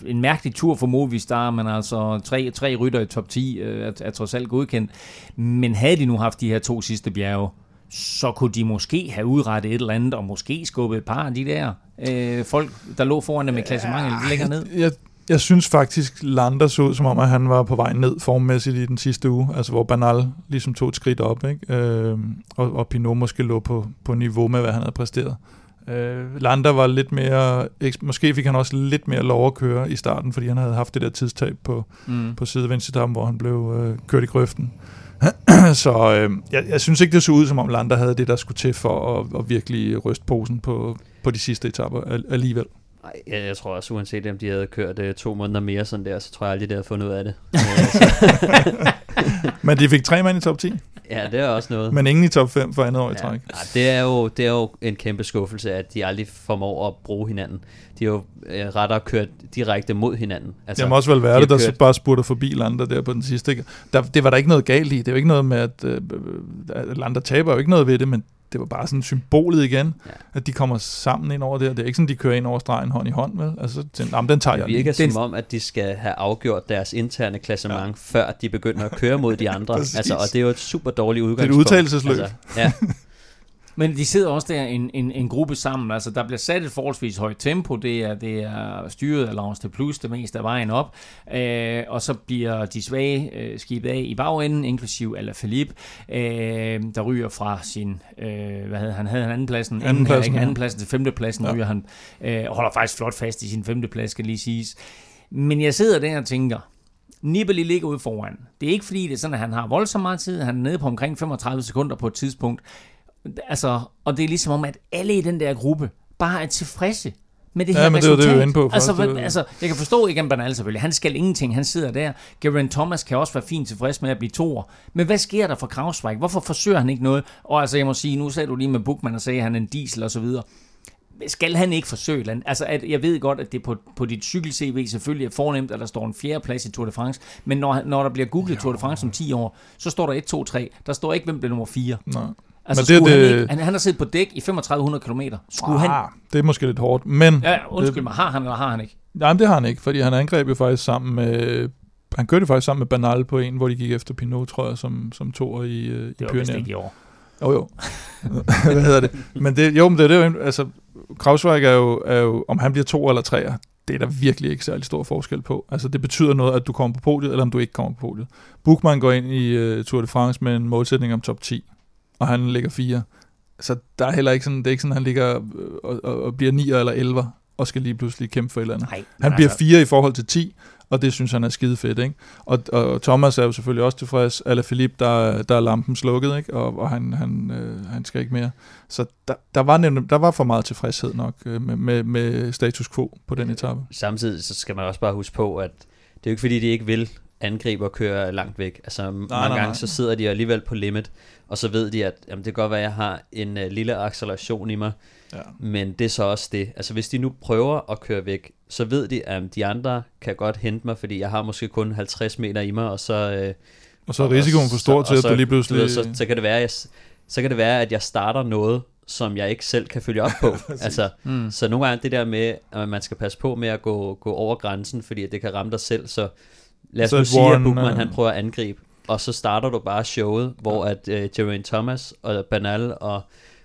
en mærkelig tur for Movistar, men altså tre, tre rytter i top 10 øh, er, er trods alt godkendt. Men havde de nu haft de her to sidste bjerge, så kunne de måske have udrettet et eller andet, og måske skubbet et par af de der øh, folk, der lå foran dem i klassementet lidt længere ned. Jeg, jeg synes faktisk, Lander så ud som om, at han var på vej ned formmæssigt i den sidste uge, altså hvor Banal ligesom tog et skridt op, ikke? Øh, og, og Pinot måske lå på, på niveau med, hvad han havde præsteret. Øh, Lander var lidt mere, måske fik han også lidt mere lov at køre i starten, fordi han havde haft det der tidstab på, Mm. på sidevenstetappen, hvor han blev øh, kørt i grøften. så øh, jeg, jeg synes ikke, det så ud, som om Lander havde det, der skulle til for at, at virkelig ryste posen på, på de sidste etapper al- alligevel. Ej, jeg, jeg tror også, uanset om de havde kørt øh, to måneder mere sådan der, så tror jeg aldrig, de havde fundet ud af det. Øh, Men de fik tre mand i top 10, ja, det er også noget. men ingen i top 5 for andet år i ja, træk. nej, det, er jo, det er jo en kæmpe skuffelse, at de aldrig formår at bruge hinanden. De har jo øh, rettere kørt direkte mod hinanden. Altså, det må også vel være de det, der kørt- bare spurgte forbi Lander der på den sidste. Ikke? Der, det var der ikke noget galt i. Det er jo ikke noget med, at øh, at Lander taber jo ikke noget ved det, men det var bare sådan symbolet igen, Ja. at de kommer sammen ind over det. Det er ikke sådan, de kører ind over stregen hånd i hånd, vel? Altså, den, jamen, den tager Det jeg. virker Den- som om, at de skal have afgjort deres interne klassement, ja. før de begynder at køre mod de andre. Altså, og det er jo et super dårligt et udgangspunkt. udtalelsesløb. Altså, ja, Men de sidder også der en, en, en gruppe sammen. Altså, der bliver sat et forholdsvis højt tempo. Det er, det er styret af Lawrence de Plus det meste af vejen op. Øh, og så bliver de svage øh, skibet af i bagenden, inklusiv Alaphilippe, øh, der ryger fra sin, øh, hvad havde han, havde han andenpladsen? Andenpladsen, Anden, ikke? andenpladsen til femtepladsen ja. ryger han, øh, og holder faktisk flot fast i sin femteplads, skal lige siges. Men jeg sidder der og tænker, Nibali ligger ude foran. Det er ikke fordi, det er sådan, at han har voldsomt meget tid. Han er nede på omkring 35 sekunder på et tidspunkt. Altså, og det er ligesom om, at alle i den der gruppe bare er tilfredse med det Ja, her men det var det, vi resultat. var inde på altså, Det var- hvad- altså, jeg kan forstå Egan Bernal selvfølgelig. Han skal ingenting. Han sidder der. Geraint Thomas kan også være fint tilfreds med at blive toer. Men hvad sker der for Krausweig? Hvorfor forsøger han ikke noget? Og altså, jeg må sige, nu sagde du lige med Bookman og sagde, at han er en diesel og så videre skal han ikke forsøge? Altså, at jeg ved godt, at det på, på dit cykel-CV selvfølgelig er fornemt, at der står en fjerde plads i Tour de France, men når, når der bliver googlet Tour de France om 10 år, så står der 1, 2, 3. Der står ikke, hvem bliver nummer 4. Nej. Altså, Men det er det- han, ikke, han, han har siddet på dæk i 3500 km. Skulle han... Ah, det er måske lidt hårdt, men... Ja, undskyld mig, har han eller har han ikke? Nej, men det har han ikke, fordi han angreb jo faktisk sammen med... Han kørte faktisk sammen med Bernal på en, hvor de gik efter Pinot, tror jeg, som, som toer i, øh, i Det var vist ikke i år. Jo, jo. Hvad hedder det? Men det, jo, men det er det jo, altså, Krausweig er jo, er jo, om han bliver to eller tre, det er der virkelig ikke særlig stor forskel på. Altså, det betyder noget, at du kommer på podiet, eller om du ikke kommer på podiet. Buchmann går ind i uh, Tour de France med en målsætning om top 10, og han ligger fire. Så der er heller ikke sådan, det er ikke sådan, at han ligger øh, og, og, og bliver 9 eller 11 og skal lige pludselig kæmpe for et eller andet. Nej, Han bliver altså, fire i forhold til 10, og det synes han er skide fedt, ikke? Og, og Thomas er jo selvfølgelig også tilfreds. Eller Philippe, der, der er lampen slukket, ikke? Og, og han, han, øh, han skal ikke mere. Så der, der, var nemlig, der var for meget tilfredshed nok øh, med, med, med status quo på den etape. Samtidig så skal man også bare huske på, at det er jo ikke fordi, de ikke vil angribe og køre langt væk. Altså nej, mange nej, gange nej. så sidder de alligevel på limit, og så ved de, at jamen, det kan godt være, at jeg har en uh, lille acceleration i mig, Ja. men det er så også det. Altså hvis de nu prøver at køre væk, så ved de, at de andre kan godt hente mig, fordi jeg har måske kun 50 meter i mig, og så... Øh, Og så er risikoen for stor til, at så- du lige pludselig... ved, så, så, kan det være, at jeg, så kan det være, at jeg starter noget, som jeg ikke selv kan følge op på. altså, mm. så nogle gange det der med, at man skal passe på med at gå, gå over grænsen, fordi det kan ramme dig selv. Så lad os Så nu sige, at Bookman øh, han prøver at angribe, og så starter du bare showet, hvor at uh, Geraint Thomas og Banal og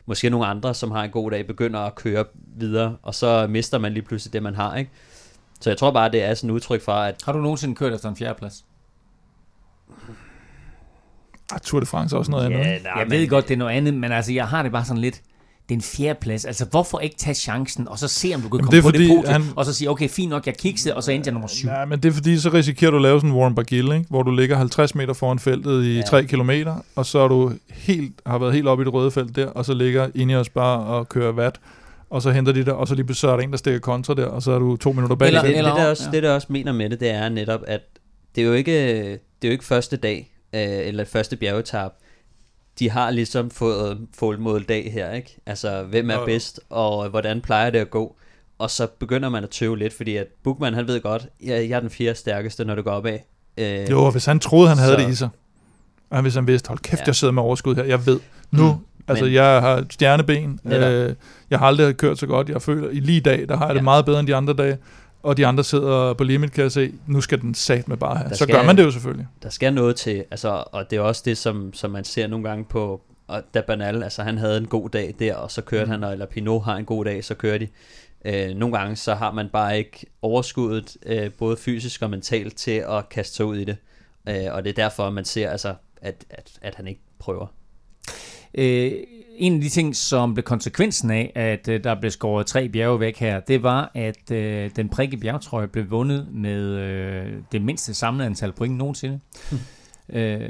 måske nogle andre, som har en god dag, begynder at køre videre, og så mister man lige pludselig det, man har. ikke? Så jeg tror bare, det er sådan et udtryk for, at Har du nogensinde kørt efter en fjerdeplads? Ah, Tour de France er også noget andet. ikke? nej, Jeg men- ved godt, det er noget andet, men altså, jeg har det bare sådan lidt... Det er en fjerdeplads. Altså, hvorfor ikke tage chancen, og så se, om du kan Jamen, komme det er på det fordi, podium, han- og så sige, okay, fint nok, jeg kiksede, og så endte jeg nummer syv. Ja, men det er fordi, så risikerer du at lave sådan en Warren Barguil, ikke? hvor du ligger 50 meter foran feltet i Ja. ja. 3 kilometer, og så er du helt, har været helt oppe i det røde felt der, og så ligger Ineos bare og kører vat, og så henter de der, og så lige pludselig så er der en, der stikker kontra der, og så er du to minutter bag. Eller- det, det, der ja. også, det, der også mener med det, det er netop, at det er jo ikke, det er jo ikke første dag, øh, eller første bjergetap. De har ligesom fået fuldmål dag her, ikke? Altså, hvem er jo. bedst, og hvordan plejer det at gå? Og så begynder man at tøve lidt, fordi at Bookman, han ved godt, jeg, jeg er den fjerde stærkeste, når det går opad. Øh, Jo, og hvis han troede, han havde Så- det i sig, og hvis han vidste, hold kæft, Ja. jeg sidder med overskud her, jeg ved, nu, Mm. altså Men- jeg har stjerneben, øh, jeg har aldrig kørt så godt, jeg føler, i lige i dag, der har jeg det Ja. meget bedre end de andre dage, og de andre sidder på limit, kan jeg se, nu skal den sat med bare. Der Så skal- gør man det jo selvfølgelig. der skal noget til, altså, og det er også det, som, som man ser nogle gange på, og da Banal, altså han havde en god dag der, og så kørte mm. han, eller Pinot har en god dag, så kører de. Øh, nogle gange så har man bare ikke overskuddet, øh, både fysisk og mentalt, til at kaste sig ud i det. Øh, og det er derfor, man ser, altså, at, at, at han ikke prøver. Øh, en af de ting, som blev konsekvensen af, at øh, der blev skåret tre bjerge væk her, det var, at øh, den prikke bjergtrøje blev vundet med øh, det mindste samlede antal point nogensinde. øh,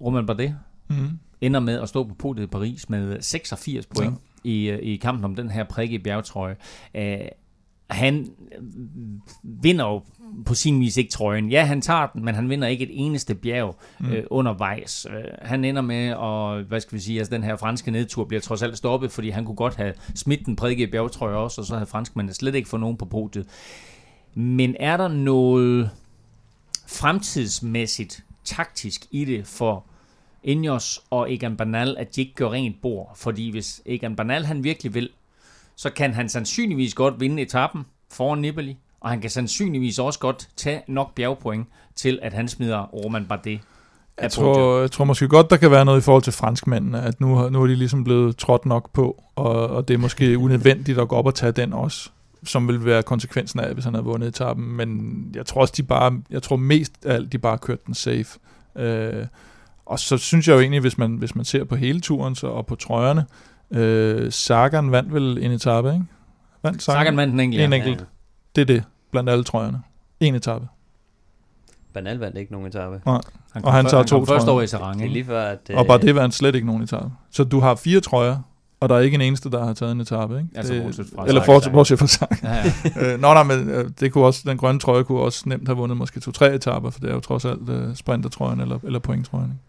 Roman Bardet Mm. ender med at stå på podiet i Paris med 86 point ja. i, øh, i kampen om den her prikke bjergtrøje. Øh, han øh, vinder jo på sin vis ikke trøjen. Ja, han tager den, men han vinder ikke et eneste bjerg mm. øh, undervejs. Øh, han ender med, og hvad skal vi sige, altså den her franske nedtur bliver trods alt stoppet, fordi han kunne godt have smidt den prikke bjergtrøje også, og så havde franskmændene slet ikke fået nogen på podiet. Men er der noget fremtidsmæssigt taktisk i det for Ineos og Egan Bernal, at de ikke gør rent bord? Fordi hvis Egan Bernal han virkelig vil, så kan han sandsynligvis godt vinde etappen foran Nibali, og han kan sandsynligvis også godt tage nok bjergpoint til, at han smider Roman Bardet Jeg tror, jeg tror måske godt, der kan være noget i forhold til franskmændene, at nu, nu er de ligesom blevet trådt nok på, og, og det er måske unødvendigt at gå op og tage den også, som vil være konsekvensen af, hvis han havde vundet etappen. Men jeg tror også, de bare, jeg tror mest af alt, de bare kørte den safe. Øh, og så synes jeg jo egentlig, hvis man, hvis man ser på hele turen så, og på trøjerne, øh, Sagan vandt vel en etape, ikke? Vandt Sagan vandt den enkelt. En ja. enkelt. Det er det, blandt alle trøjerne. En etape. Banal vandt ikke nogen etape. Han Og han før- tager to, kom først tror jeg. over i Sarang, Det er ikke? lige før, at... Og bare det vandt slet ikke nogen etape. Så du har fire trøjer, og der er ikke en eneste, der har taget en etape, ikke? Altså, det, bortset fra eller Sagan. fortsat, bortset fra Sagan. Ja, ja. øh, nå, nej, men øh, det kunne også, den grønne trøje kunne også nemt have vundet måske to-tre etaper, for det er jo trods alt øh, sprintertrøjen eller, eller pointtrøjen. Ikke?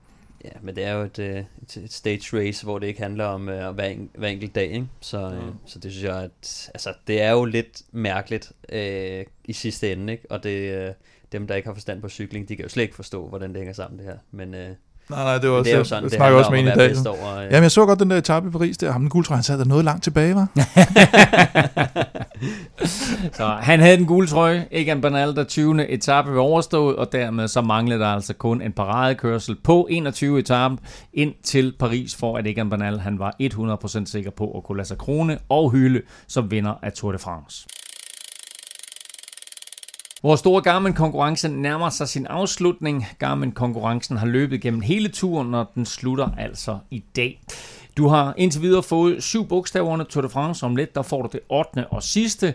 Ja, men det er jo et, øh, et, et stage race, hvor det ikke handler om øh, hver, en, hver enkelt dag, ikke? Så, øh, så det synes jeg, at altså, det er jo lidt mærkeligt øh, i sidste ende, ikke? Og det, øh, dem, der ikke har forstand på cykling, de kan jo slet ikke forstå, hvordan det hænger sammen, det her. Men, øh, Nej, nej, det var også, det er jo jeg, sådan, jeg det snakker også med en i dag. over... Øh, Jamen, jeg så godt den der etape i Paris der. Ham den guldtrøje, han sad der noget langt tilbage, var. Så han havde den gule trøje, Egan Bernal, der 20. etape var overstået, og dermed så manglede der altså kun en paradekørsel på 21 etape ind til Paris, for at Egan Bernal han var 100% sikker på at kunne lade sig krone og hylde som vinder af Tour de France. Vores store Garmin-konkurrence nærmer sig sin afslutning. Garmin-konkurrencen har løbet gennem hele turen, og den slutter altså i dag. Du har indtil videre fået syv bogstaver under Tour de France. Om lidt, der får du det 8. og sidste.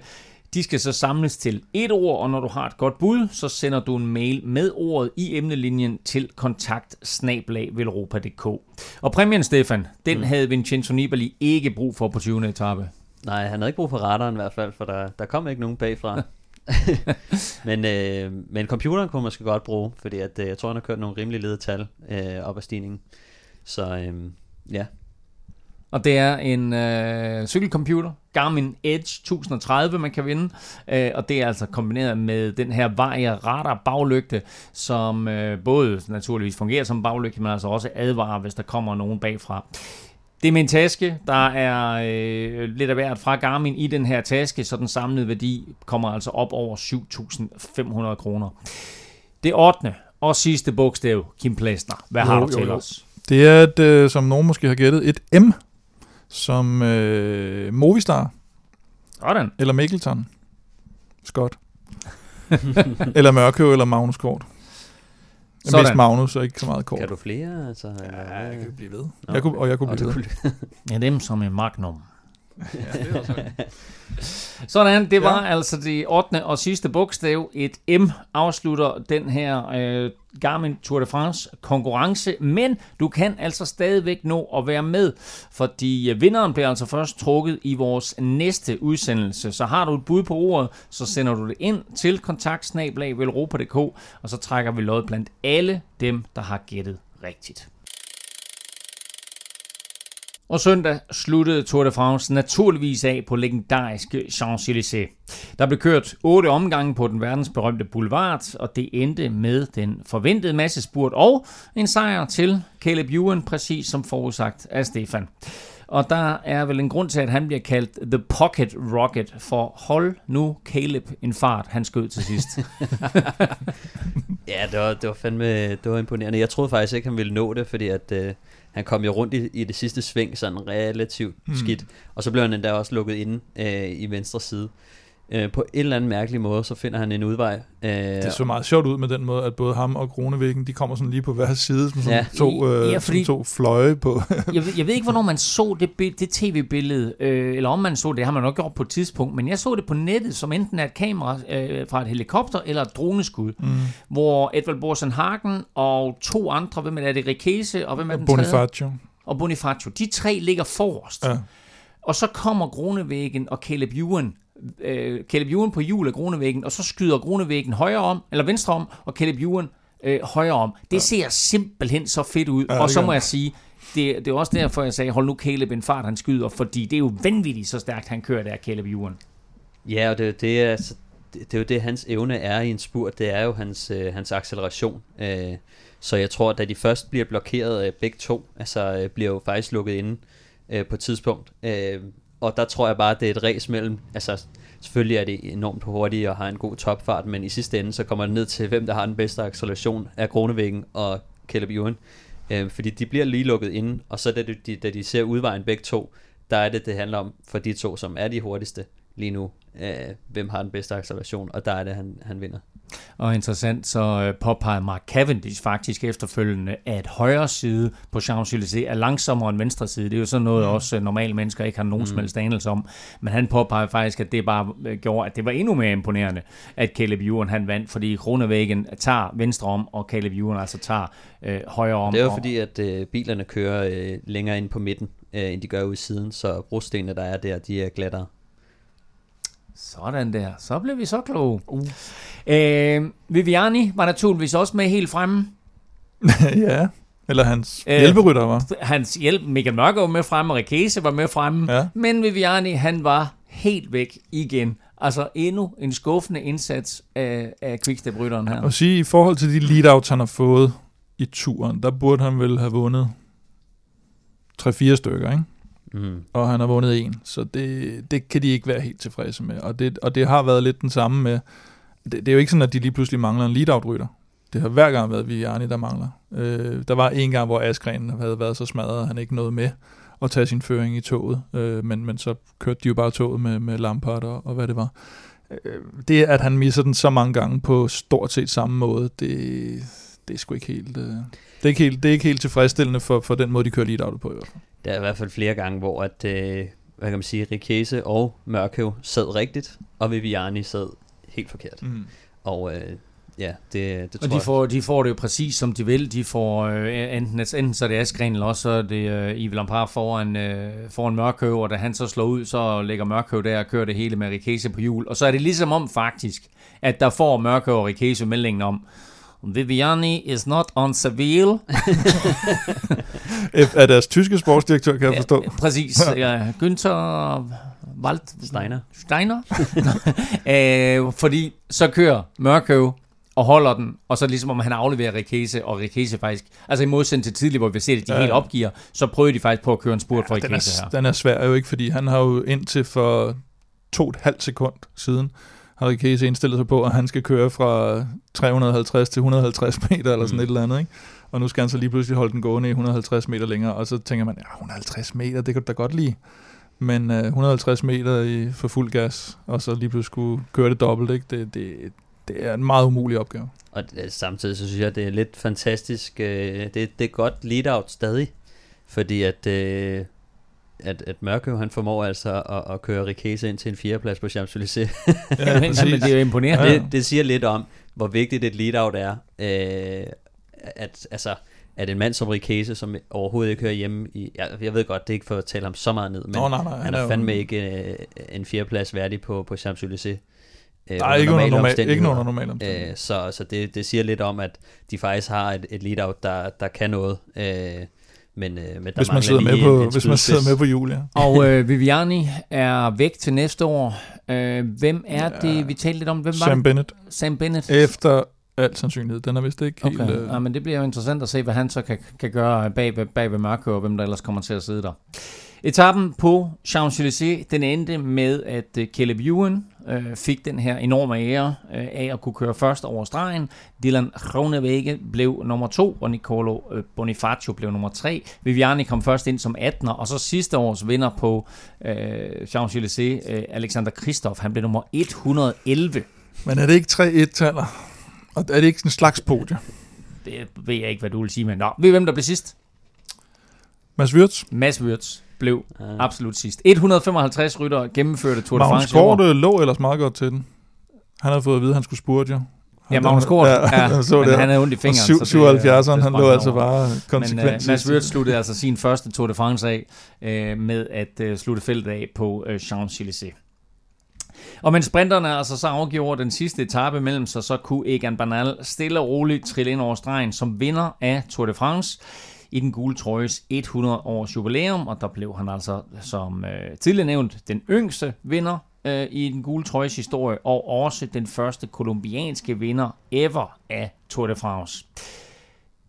De skal så samles til et ord, og når du har et godt bud, så sender du en mail med ordet i emnelinjen til kontakt Og præmien, Stefan, den mm. havde Vincenzo Nibali ikke brug for på 20. etape. Nej, han havde ikke brug for radaren i hvert fald, for der, der kom ikke nogen bagfra. men, øh, men computeren kunne man måske godt bruge, fordi at, øh, jeg tror, han har kørt nogle rimelig lede tal øh, op ad stigningen. Så øh, ja, Og det er en øh, cykelcomputer, Garmin Edge 1030, man kan vinde. Øh, og det er altså kombineret med den her Varia radar baglygte, som øh, både naturligvis fungerer som baglygte, men altså også advarer, hvis der kommer nogen bagfra. Det er en taske. Der er øh, lidt af hvert fra Garmin i den her taske, så den samlede værdi kommer altså op over 7.500 kroner. Det 8. og sidste bogstav, Kim Plesner. Hvad Jo, har du jo, til jo. os? Det er, et, øh, som nogen måske har gættet, et M, som øh, Movistar Sådan. eller Mikkelton. Scott. eller Mørkøv eller Magnus Kort. Sådan. Mest Magnus og ikke så meget Kort. kan du flere? Altså, Ja, jeg kan blive ved. Nå, Jeg kunne, og jeg kunne og blive ved. kunne- Ja, dem som en magnum. Ja, det er også Sådan, det var Ja. altså det 8. og sidste bogstav. Et M afslutter den her øh, Garmin Tour de France konkurrence, men du kan altså stadigvæk nå at være med, fordi øh, vinderen bliver altså først trukket i vores næste udsendelse. Så har du et bud på ordet, så sender du det ind til kontaktsnablag.velropa.dk, og så trækker vi lod blandt alle dem, der har gættet rigtigt. Og søndag sluttede Tour de France naturligvis af på legendariske Champs-Élysées. Der blev kørt otte omgange på den verdensberømte boulevard, og det endte med den forventede massespurt og en sejr til Caleb Ewan, præcis som forudsagt af Stefan. Og der er vel en grund til, at han bliver kaldt The Pocket Rocket, for hold nu Caleb en fart, han skød til sidst. Ja, det var, det var fandme det var imponerende. Jeg troede faktisk ikke, han ville nå det, fordi at, øh, han kom jo rundt i, i det sidste sving sådan relativt mm. skidt. Og så blev han endda også lukket inde øh, i venstre side. Øh, på en eller anden mærkelig måde, så finder han en udvej. Øh, Det så meget sjovt ud med den måde, at både ham og Kronevæggen, de kommer sådan lige på hver side, som sådan Ja. to, øh, Ja, fordi- to fløje på. jeg, ved, jeg ved ikke, hvornår man så det, det tv-billede, øh, eller om man så det, har man nok gjort på et tidspunkt, men jeg så det på nettet, som enten er et kamera øh, fra et helikopter eller et droneskud, mm. hvor Edvald Borsen Hagen og to andre, hvem er det, Rikese og hvem er den tredje? Bonifacio. Og Bonifacio. De tre ligger forrest. Ja. Og så kommer Grunevæggen og Caleb Ewan, øh, Caleb Ewan på hjul af Grunevæggen, og så skyder Grunevæggen højre om, eller venstre om, og Caleb Ewan øh, højre om. Det ja. ser simpelthen så fedt ud. Ja, og så må jeg sige, det, det er også derfor, jeg sagde, hold nu Caleb en fart, han skyder, fordi det er jo vanvittigt så stærkt, han kører der, Caleb Ewan. Ja, og det, det, er, altså, det, det er jo det, hans evne er i en spurt. Det er jo hans, øh, hans acceleration. Øh, så jeg tror, at da de først bliver blokeret øh, begge to, altså øh, bliver jo faktisk lukket inde øh, på et tidspunkt. Øh, og der tror jeg bare, at det er et race mellem, altså selvfølgelig er det enormt hurtigt og har en god topfart, men i sidste ende, så kommer det ned til, hvem der har den bedste acceleration af Kronevæggen og Caleb Ewan. Øh, fordi de bliver lige lukket ind, og så da de, da de ser udvejen begge to, der er det, det handler om for de to, som er de hurtigste lige nu, øh, hvem har den bedste acceleration, og der er det, han, han vinder. Og interessant, så øh, påpeger Mark Cavendish faktisk efterfølgende, at højre side på Champs-Élysées er langsommere end venstre side. Det er jo sådan noget, mm. også øh, normale mennesker ikke har nogen mm. som helst anelse om. Men han påpeger faktisk, at det bare øh, gjorde, at det var endnu mere imponerende, at Caleb Ewan han vandt, fordi Kronevæggen tager venstre om, og Caleb Ewan altså tager øh, højre om. Det er jo fordi, at øh, bilerne kører øh, længere ind på midten, øh, end de gør ude i siden, så brostenene, der er der, de er glattere. Sådan der. Så blev vi så kloge. Uh. Øh, Viviani var naturligvis også med helt fremme. ja, eller hans øh, hjælperytter var. Hans hjælp, Michael Mørke var med fremme, og Rikese var med fremme. Ja. Men Viviani, han var helt væk igen. Altså endnu en skuffende indsats af, af Quickstep-rytteren her. Og sige, i forhold til de lead han har fået i turen, der burde han vel have vundet 3-4 stykker, ikke? Mm. Og han har vundet en, så det, det kan de ikke være helt tilfredse med. Og det, og det har været lidt den samme med, det, det er jo ikke sådan, at de lige pludselig mangler en lead rytter Det har hver gang været Viviani, der mangler. Øh, der var en gang, hvor Askren havde været så smadret, at han ikke nåede med at tage sin føring i toget. Øh, men, men så kørte de jo bare toget med, med Lampard og, og hvad det var. Øh, det, at han misser den så mange gange på stort set samme måde, det, det er sgu ikke helt... Øh, det er ikke helt, det er ikke helt tilfredsstillende for, for den måde, de kører lead på i hvert fald. Der er i hvert fald flere gange, hvor at, øh, hvad kan man sige, Rikese og Mørkøv sad rigtigt, og Viviani sad helt forkert. Mm. Og øh, ja, det, det tror og de får, de får det jo præcis som de vil. De får øh, enten, enten så er det Askren, eller også så er det øh, Ivel Ampar foran, øh, foran Mørkøv, og da han så slår ud, så lægger Mørkøv der og kører det hele med Rikese på hjul. Og så er det ligesom om faktisk, at der får Mørkøv og Rikese meldingen om, Viviani is not on Seville. er deres tyske sportsdirektør, kan jeg forstå. Ja, præcis. Ja, Günther Wald... Steiner. Steiner. øh, fordi så kører Mørkøv og holder den, og så ligesom om han afleverer Rikese, og Rikese faktisk, altså i modsætning til tidligere, hvor vi ser, at de ja. helt opgiver, så prøver de faktisk på at køre en spurt ja, for Rikese her. Den er svær jo ikke, fordi han har jo indtil for to et halvt sekund siden, Harry Case indstillet sig på, at han skal køre fra 350 til 150 meter, eller sådan mm. et eller andet, ikke? Og nu skal han så lige pludselig holde den gående i 150 meter længere, og så tænker man, ja, 150 meter, det kan du da godt lide. Men uh, 150 meter i, for fuld gas, og så lige pludselig skulle køre det dobbelt, ikke? Det, det, det er en meget umulig opgave. Og det, samtidig så synes jeg, det er lidt fantastisk. Øh, det, det er godt lead-out stadig, fordi at øh, at, at Mørkøv, han formår altså at, at køre Rikese ind til en fjerdeplads på Champs-Élysées. ja, men det er jo imponerende. Det, det siger lidt om, hvor vigtigt et lead-out er. Øh, at, altså, at en mand som Rikese, som overhovedet ikke hører hjemme i... Jeg, jeg ved godt, det er ikke for at tale ham så meget ned, men Nå, nej, nej, han er fandme ikke øh, en fjerdeplads værdig på, på Champs-Élysées. Øh, Nej, ikke under normale ikke under normale øh, Så, så det, det siger lidt om, at de faktisk har et, et lead-out, der, der kan noget. Øh, men, øh, men der hvis, man sidder med på, en, hvis man sidder med på jul, ja. Og øh, Viviani er væk til næste år. Øh, hvem er ja, det, vi talte lidt om? Hvem var Sam det? Bennett. Sam Bennett. Efter al sandsynlighed. Den er vist ikke okay. helt... Øh... Ja, men det bliver jo interessant at se, hvad han så kan, kan gøre bag, ved, bag ved Mørke, og hvem der ellers kommer til at sidde der. Etappen på Champs-Élysées, den endte med, at øh, Caleb Ewan øh, fik den her enorme ære øh, af at kunne køre først over stregen. Dylan Groenewegen blev nummer to, og Nicolo Bonifacio blev nummer tre. Viviani kom først ind som 18'er, og så sidste års vinder på øh, Champs-Élysées, øh, Alexander Kristoff, han blev nummer 111. Men er det ikke tre et-taller? Og er det ikke en slags podie? Det ved jeg ikke, hvad du vil sige, men nå. Ved hvem der blev sidst? Mads Wirtz. Mads Wirtz blev ja. absolut sidst. 155 rytter gennemførte Tour de France. Magnus Kort lå ellers meget godt til den. Han havde fået at vide, at han skulle spurte jo. Ja, Magnus Kort, ja, ja, så men det. han havde ondt i fingeren. 77'eren, han lå altså bare konsekvent. Men uh, Mads Wirtz sluttede altså sin første Tour de France af uh, med at uh, slutte feltet af på uh, Champs-Élysées. Og mens sprinterne altså så afgjorde den sidste etape mellem sig, så kunne Egan Bernal stille og roligt trille ind over stregen som vinder af Tour de France i den gule trøjes 100 års jubilæum, og der blev han altså som øh, tidligere nævnt den yngste vinder øh, i den gule trøjes historie, og også den første kolumbianske vinder ever af Tour de France.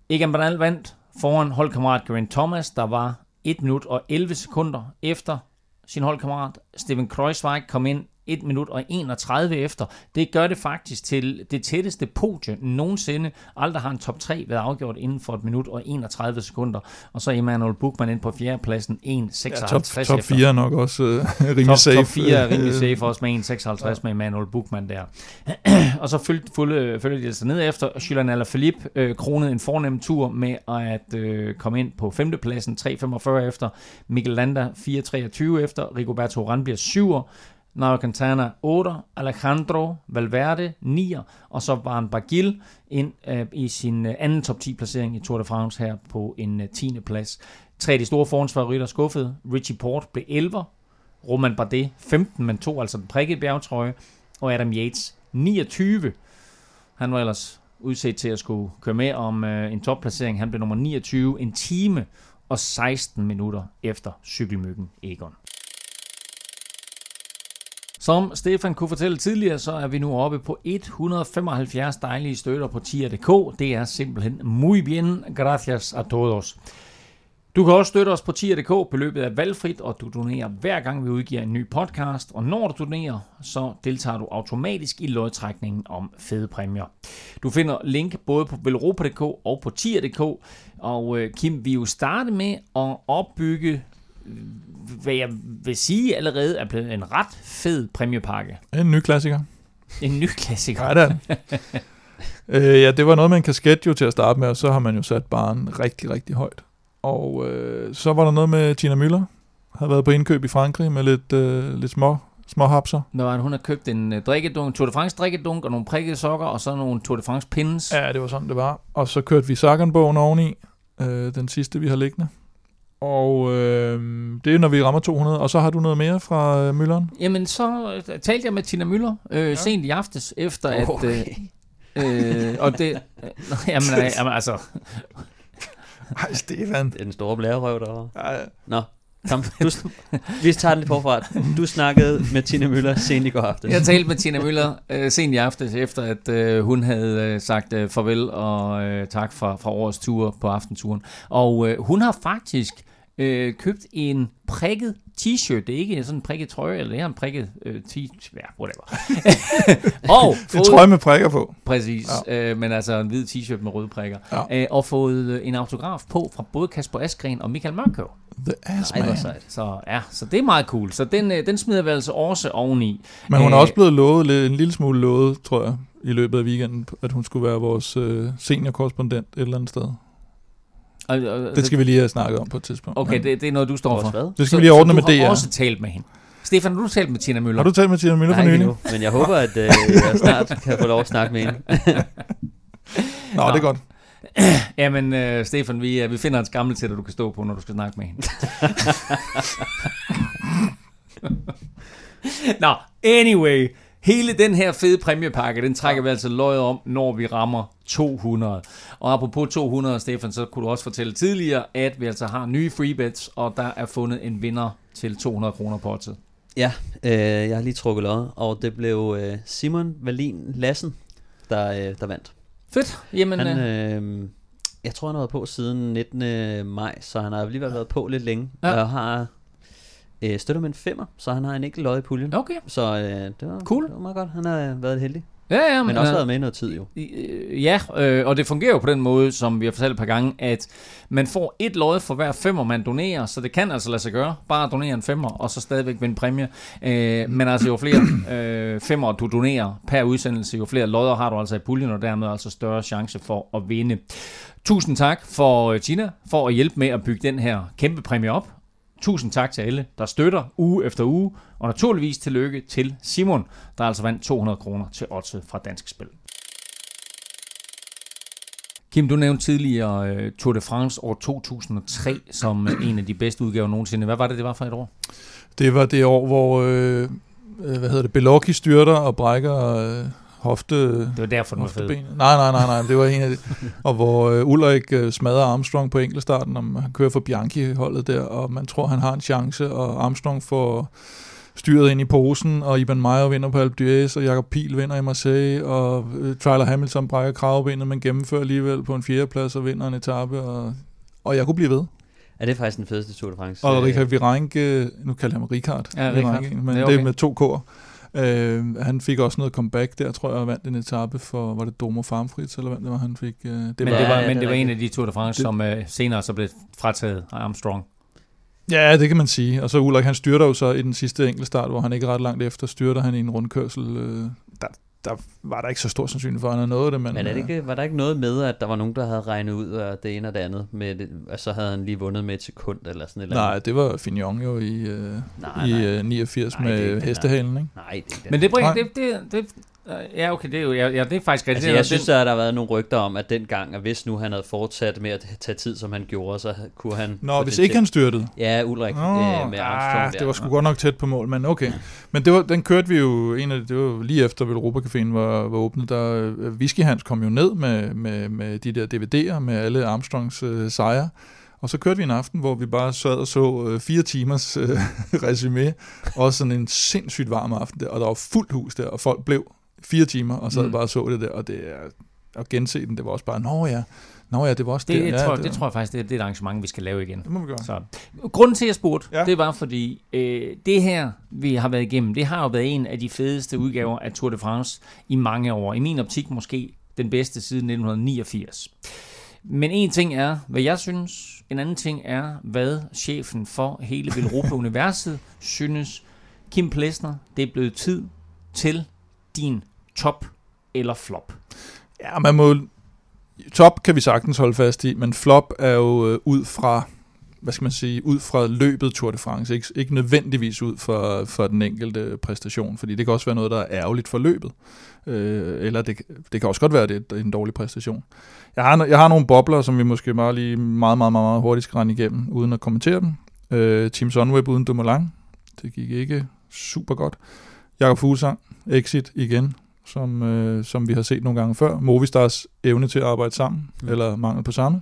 Egan Bernal vandt foran holdkammerat Geraint Thomas, der var 1 minut og 11 sekunder efter sin holdkammerat. Steven Kreuzweig kom ind 1 minut og 31 efter. Det gør det faktisk til det tætteste podie nogensinde. Aldrig har en top 3 været afgjort inden for et minut og 31 sekunder. Og så Emmanuel Buchmann ind på fjerdepladsen 1.56 Ja, top, efter. top 4 er nok også øh, rimelig top, safe. Top 4 er rimelig safe også med 1.56 ja. med Emmanuel Buchmann der. og så følte, følge, følge de sig ned efter. Julian Alaphilippe øh, kronede en fornem tur med at øh, komme ind på femtepladsen 3.45 efter. Mikkel Landa 4.23 efter. Rigoberto Urán bliver 7'er. Nairo Quintana 8, Alejandro Valverde 9, og så var en Bagil ind øh, i sin øh, anden top 10 placering i Tour de France her på en øh, 10. plads. Tre af de store forhåndsfavoritter skuffede. Richie Port blev 11, Roman Bardet 15, men tog altså den prikkede bjergtrøje, og Adam Yates 29. Han var ellers udset til at skulle køre med om øh, en topplacering. Han blev nummer 29, en time og 16 minutter efter cykelmyggen Egon. Som Stefan kunne fortælle tidligere, så er vi nu oppe på 175 dejlige støtter på tier.dk. Det er simpelthen muy bien, gracias a todos. Du kan også støtte os på tier.dk. Beløbet er valgfrit, og du donerer hver gang vi udgiver en ny podcast. Og når du donerer, så deltager du automatisk i lodtrækningen om fede præmier. Du finder link både på velropa.dk og på tier.dk. Og øh, Kim, vi jo starte med at opbygge hvad jeg vil sige allerede er blevet en ret fed præmiepakke. En ny klassiker. En ny klassiker. Ja, det er øh, ja, det var noget med en kasket jo til at starte med, og så har man jo sat baren rigtig, rigtig højt. Og øh, så var der noget med Tina Müller. Har været på indkøb i Frankrig med lidt, øh, lidt små, små hapser. Når hun har købt en uh, drikkedunk, Tour de France drikkedunk og nogle prikkede sokker, og så nogle Tour de France pins. Ja, det var sådan, det var. Og så kørte vi Sagan-bogen oveni. Øh, den sidste, vi har liggende. Og øh, det er, når vi rammer 200. Og så har du noget mere fra øh, Mølleren? Jamen, så øh, talte jeg med Tina Møller øh, ja. sent i aftes, efter at... Okay. Øh, øh, og det... Øh, jamen, øh, jamen, altså... Ej, Stefan. Det er den store blærerøv derovre. Ej, Nå, kom. Du, vi tager den lidt forfra. Du snakkede med Tina Møller sent i går aftes. Jeg talte med Tina Møller øh, sent i aftes, efter at øh, hun havde øh, sagt øh, farvel og øh, tak for, for årets tur på aftenturen. Og øh, hun har faktisk øh, købt en prikket t-shirt. Det er ikke sådan en prikket trøje, eller det er en prikket øh, t-shirt. Ja, whatever. og det er trøje med prikker på. Præcis, ja. øh, men altså en hvid t-shirt med røde prikker. Ja. Øh, og fået øh, en autograf på fra både Kasper Askren og Michael Mørkøv. The ass Ej, hvor man. Så ja, så det er meget cool. Så den, øh, den smider vi altså også oveni. Men hun er Øh, også blevet lovet, en lille smule lovet, tror jeg, i løbet af weekenden, at hun skulle være vores øh, seniorkorrespondent et eller andet sted. Og, og, Det skal vi lige have snakket om på et tidspunkt. Okay, Men det, det er noget, du står for. hvad? det skal vi lige ordne så med du DR. har også talt med hende. Stefan, har du talt med Tina Møller? Har du talt med Tina Møller for nylig? men jeg håber, at øh, jeg snart kan få lov at snakke med hende. Nå, det er godt. Jamen, øh, Stefan, vi, øh, vi finder en skammel til dig, du kan stå på, når du skal snakke med hende. Nå, anyway. Hele den her fede præmiepakke, den trækker vi altså løjet om, når vi rammer 200. Og apropos 200, Stefan, så kunne du også fortælle tidligere, at vi altså har nye freebets, og der er fundet en vinder til 200 kroner på oddset. Ja, øh, jeg har lige trukket lod, og det blev øh, Simon Valin Lassen, der, øh, der vandt. Fedt. Jamen, Han, øh, øh, jeg tror, han har været på siden 19. maj, så han har alligevel været på lidt længe. Ja. Ja. Og har øh, støtter med en femmer, så han har en enkelt lod i puljen. okay. Så øh, det, var, Cool. det var meget godt. Han har været heldig. Ja, ja, Men også øh, været med i noget tid jo. Øh, Ja, øh, og det fungerer jo på den måde, som vi har fortalt et par gange, at man får et lod for hver femmer, man donerer, så det kan altså lade sig gøre. Bare donere en femmer, og så stadigvæk vinde præmie. Øh, men altså jo flere øh, femmer, du donerer per udsendelse, jo flere lodder har du altså i puljen, og dermed altså større chance for at vinde. Tusind tak for øh, Tina, for at hjælpe med at bygge den her kæmpe præmie op. Tusind tak til alle, der støtter uge efter uge, og naturligvis tillykke til Simon, der altså vandt 200 kroner til Otse fra Dansk Spil. Kim, du nævnte tidligere uh, Tour de France år 2003 som øh, en af de bedste udgaver nogensinde. Hvad var det, det var for et år? Det var det år, hvor, øh, øh, hvad hedder det, Belocchi styrter og brækker øh, hofte... Det var derfor, den var fed. Nej, nej, nej, nej, det var en af de, Og hvor øh, Ulrik øh, smadrer Armstrong på enkeltstarten, og han kører for Bianchi-holdet der, og man tror, han har en chance, og Armstrong får styret ind i posen, og Iban Meyer vinder på Alpe d'Huez, og Jakob Pihl vinder i Marseille, og øh, Tyler Hamilton brækker kravbenet, men gennemfører alligevel på en fjerdeplads og vinder en etape, og, og jeg kunne blive ved. Ja, det er faktisk den fedeste Tour de France. Og Øh, Richard Virenque, nu kalder jeg ham Richard, Ja, Richard. men Det er det er okay. med to k'er. Øh, han fik også noget comeback der, tror jeg, og vandt en etape for, var det Domo Farmfrit, eller hvad det var, han fik? Øh, det men var, det var, Ja, men det det var en af de Tour de France, Det- som øh, senere så blev frataget af Armstrong. Ja, det kan man sige. Og så Ulrik, han styrter jo så i den sidste enkeltstart, hvor han ikke ret langt efter styrter han i en rundkørsel. Øh, der, der var der ikke så stor sandsynlighed for, at han havde nået det. Men, Men er det øh, ikke, var der ikke noget med, at der var nogen, der havde regnet ud af det ene og det andet, med det, og så havde han lige vundet med et sekund eller sådan et eller Nej, andet? det var Fignon jo i, øh, Nej, i nej. øh, 89 Nej, det er med hestehalen, ikke? Nej, det er ikke Men det. det bringer, Nej. det, det, det, ja okay, det er jo, ja, ja, det er faktisk rigtigt. Altså, er jeg synes, at der har været nogle rygter om, at dengang, at hvis nu han havde fortsat med at tage tid, som han gjorde, så kunne han... Nå, hvis ikke han styrtede. Ja, Ulrik Nå, øh, med Armstrong ah, der. det var sgu godt nok tæt på mål, men okay. Men det var, den kørte vi jo, en af, det var lige efter Europa Caféen var, var åbnet, der øh, Whisky Hans kom jo ned med, med, med de der DVD'er med alle Armstrongs øh, sejre. Og så kørte vi en aften, hvor vi bare sad og så øh, fire timers øh, resume. Også sådan en sindssygt varm aften der, og der var fuldt hus der, og folk blev fire timer, og sad Mm. bare og så det der, og det er at gense den, det var også bare, nå ja, nå ja, det var også det, det, ja, tror, det, det tror jeg faktisk, det er, det er et arrangement, vi skal lave igen. det må vi gøre. Så, grunden til, at jeg spurgte, ja. Det var fordi, øh, det her, vi har været igennem, det har jo været en af de fedeste udgaver af Tour de France i mange år. I min optik måske den bedste siden 1989. Men en ting er, hvad jeg synes. En anden ting er, hvad chefen for hele Velropa-universet synes. Kim Plesner, det er blevet tid til din top eller flop. Ja, man må... Top kan vi sagtens holde fast i, men flop er jo øh, ud fra, hvad skal man sige, ud fra løbet Tour de France. Ikke, ikke nødvendigvis ud for, for den enkelte præstation, fordi det kan også være noget, der er ærgerligt for løbet. Øh, eller det, det kan også godt være, at det er en dårlig præstation. Jeg har, jeg har nogle bobler, som vi måske bare lige meget, meget, meget, meget hurtigt skal rende igennem, uden at kommentere dem. Øh, Team Sunweb uden Dumoulin. Det gik ikke super godt. Jakob Fuglsang, Exit igen, som, øh, som vi har set nogle gange før. Movistars evne til at arbejde sammen, Mm. eller mangel på samme.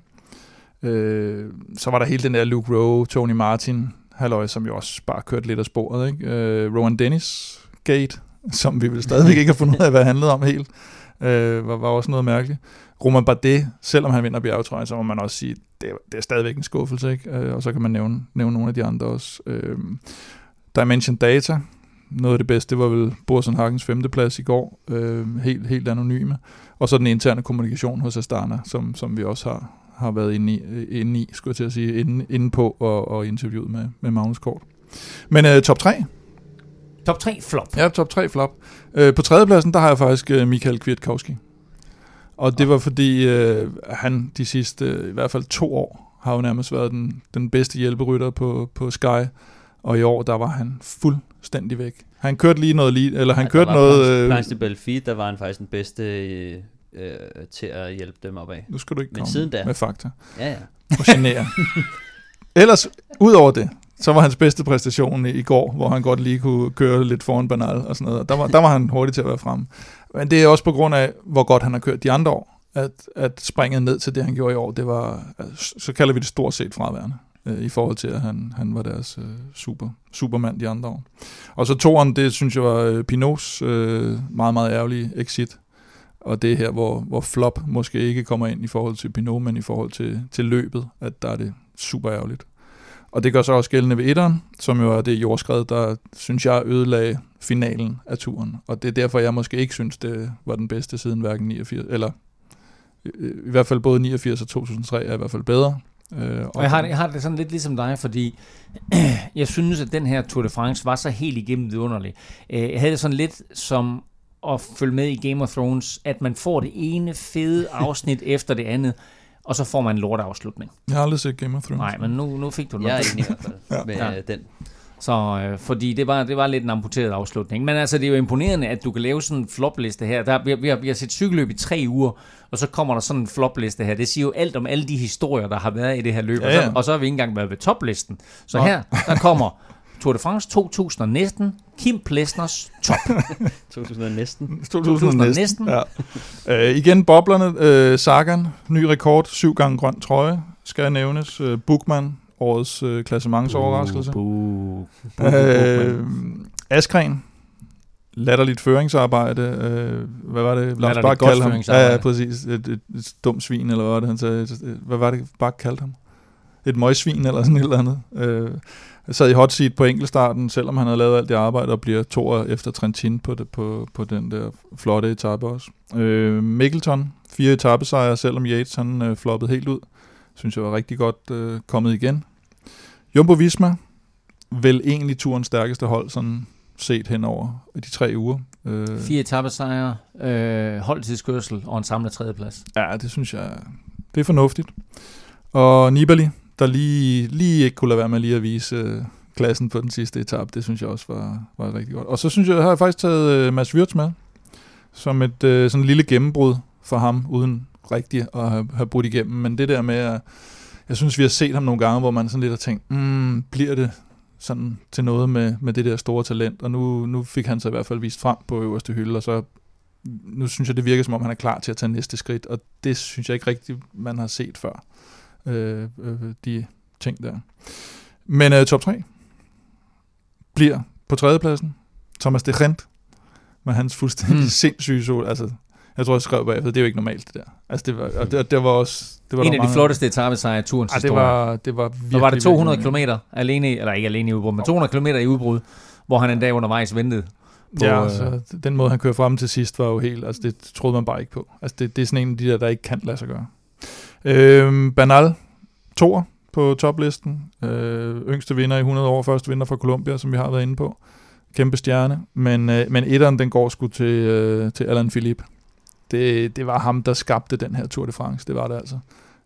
Øh, så var der hele den der Luke Rowe, Tony Martin, halløj, som jo også bare kørte lidt af sporet. Ikke? Øh, Rowan Dennis Gate, som vi vel stadigvæk ikke har fundet ud af, hvad det handlede om helt, øh, var, var også noget mærkeligt. Roman Bardet, selvom han vinder bjergetrøjen, så må man også sige, det er, det er stadigvæk en skuffelse, ikke? Øh, og så kan man nævne, nævne nogle af de andre også. Øh, Dimension Data, noget af det bedste var vel Borsen Hagens femteplads i går, øh, helt, helt anonyme. Og så den interne kommunikation hos Astana, som, som vi også har, har været inde i, øh, inde i skulle jeg til at sige, inde, inde på og, og interviewet med, med Magnus Kort. Men øh, top 3? Top 3 flop. Ja, top 3 flop. Øh, på tredjepladsen, der har jeg faktisk øh, Michael Kwiatkowski. Og det var fordi, øh, han de sidste, øh, i hvert fald to år, har jo nærmest været den, den bedste hjælperytter på, på Sky. Og i år, der var han fuldstændig væk. Han kørte lige noget, lige, eller han Ja, kørte noget... Planche- Øh, Planche de Belfi, der var han faktisk den bedste øh, øh, til at hjælpe dem opad. nu skal du ikke Men komme siden da- med fakta. Ja, ja. og genere. Ellers, ud over det, så var hans bedste præstation i, i går, hvor han godt lige kunne køre lidt foran Banal og sådan noget. Der var, der var han hurtig til at være fremme. Men det er også på grund af, hvor godt han har kørt de andre år, at, at springet ned til det, han gjorde i år, det var, altså, så kalder vi det stort set fraværende, øh, i forhold til, at han, han var deres øh, super, supermand de andre år. Og så toren, det synes jeg var øh, Pinots øh, meget, meget ærgerlige exit. Og det er her, hvor, hvor flop måske ikke kommer ind i forhold til Pinot, men i forhold til, til løbet, at der er det super ærgerligt. Og det gør så også gældende ved etteren, som jo er det jordskred, der synes jeg ødelagde finalen af turen. Og det er derfor, jeg måske ikke synes, det var den bedste siden hverken 89, eller øh, øh, i hvert fald både 89 og 2003 er i hvert fald bedre. Øh, Og jeg har, det- jeg har det sådan lidt ligesom dig, fordi jeg synes, at den her Tour de France var så helt igennem vidunderlig. Øh, Jeg havde det sådan lidt som at følge med i Game of Thrones, at man får det ene fede afsnit efter det andet, og så får man en lorteafslutning. Jeg har aldrig set Game of Thrones. Nej, men nu, nu fik du den. Jeg er enig i hvert fald Ja. med ja. den. Så, øh, fordi det var, det var lidt en amputeret afslutning. Men altså, det er jo imponerende, at du kan lave sådan en flopliste her. Der, vi, har- vi, har, vi har set cykelløb i tre uger, og så kommer der sådan en flopliste her. Det siger jo alt om alle de historier, der har været i det her løb. Ja, Og, så, ja. og så har vi ikke engang været ved toplisten. Så Nå. her, der kommer Tour de France 2019, Kim Plesners top. 2000 næsten. 2000 næsten. Ja. Øh, igen boblerne. Øh, Sagan, ny rekord, syv gange grøn trøje, skal nævnes. Øh, Bukman, årets øh, klassementsoverraskelse. Buh, Øh, Askren, latterligt føringsarbejde. Øh, hvad var det, Lars Bak kaldte ham? Ja, ja, præcis. Et, et, et dumt svin, eller hvad var det, han sagde? Hvad var det, Bak kaldte ham? et møgsvin eller sådan et eller andet. Øh, sad i hot seat på enkeltstarten, selvom han havde lavet alt det arbejde, og bliver to efter Trentin på, det, på, på den der flotte etape også. Øh, Mikkelton, fire etappesejre, selvom Yates han øh, floppede helt ud. Synes jeg var rigtig godt øh, kommet igen. Jumbo Visma, vel egentlig turens stærkeste hold, sådan set hen over de tre uger. Øh, Fire etappesejre, øh, holdtidskørsel og en samlet tredjeplads. Ja, det synes jeg, det er fornuftigt. Og Nibali, der lige, lige ikke kunne lade være med lige at vise øh, klassen på den sidste etape, det synes jeg også var, var rigtig godt. Og så synes jeg, har jeg faktisk taget øh, Mads Wirtz med, som et øh, sådan lille gennembrud for ham, uden rigtigt at have, have brudt igennem. Men det der med, at jeg synes, vi har set ham nogle gange, hvor man sådan lidt har tænkt, mm, bliver det sådan til noget med, med det der store talent, og nu, nu fik han sig i hvert fald vist frem på øverste hylde, og så nu synes jeg, det virker som om, han er klar til at tage næste skridt, og det synes jeg ikke rigtigt, man har set før, øh, øh, de ting der. Men øh, top 3 bliver på tredjepladsen Thomas de Gent, med hans fuldstændig mm. sindssyge sol. Altså, jeg tror, jeg skrev bagefter, det er jo ikke normalt, det der. Altså, det var, og det, det var også... Det var en af de flotteste etappesejre i turens det var, det var virkelig, var det 200 km alene, eller ikke alene i udbrud, men 200 km i udbrud, hvor han en dag undervejs ventede. På, ja, altså, øh, den måde, han kører frem til sidst, var jo helt... Altså, det troede man bare ikke på. Altså, det, det er sådan en af de der, der ikke kan lade sig gøre. Øhm, Banal, toer på toplisten. Øh, yngste vinder i 100 år, første vinder fra Colombia, som vi har været inde på. Kæmpe stjerne. Men, øh, men etteren, den går sgu til, øh, til Alain Philippe det, det var ham, der skabte den her Tour de France. Det var det altså.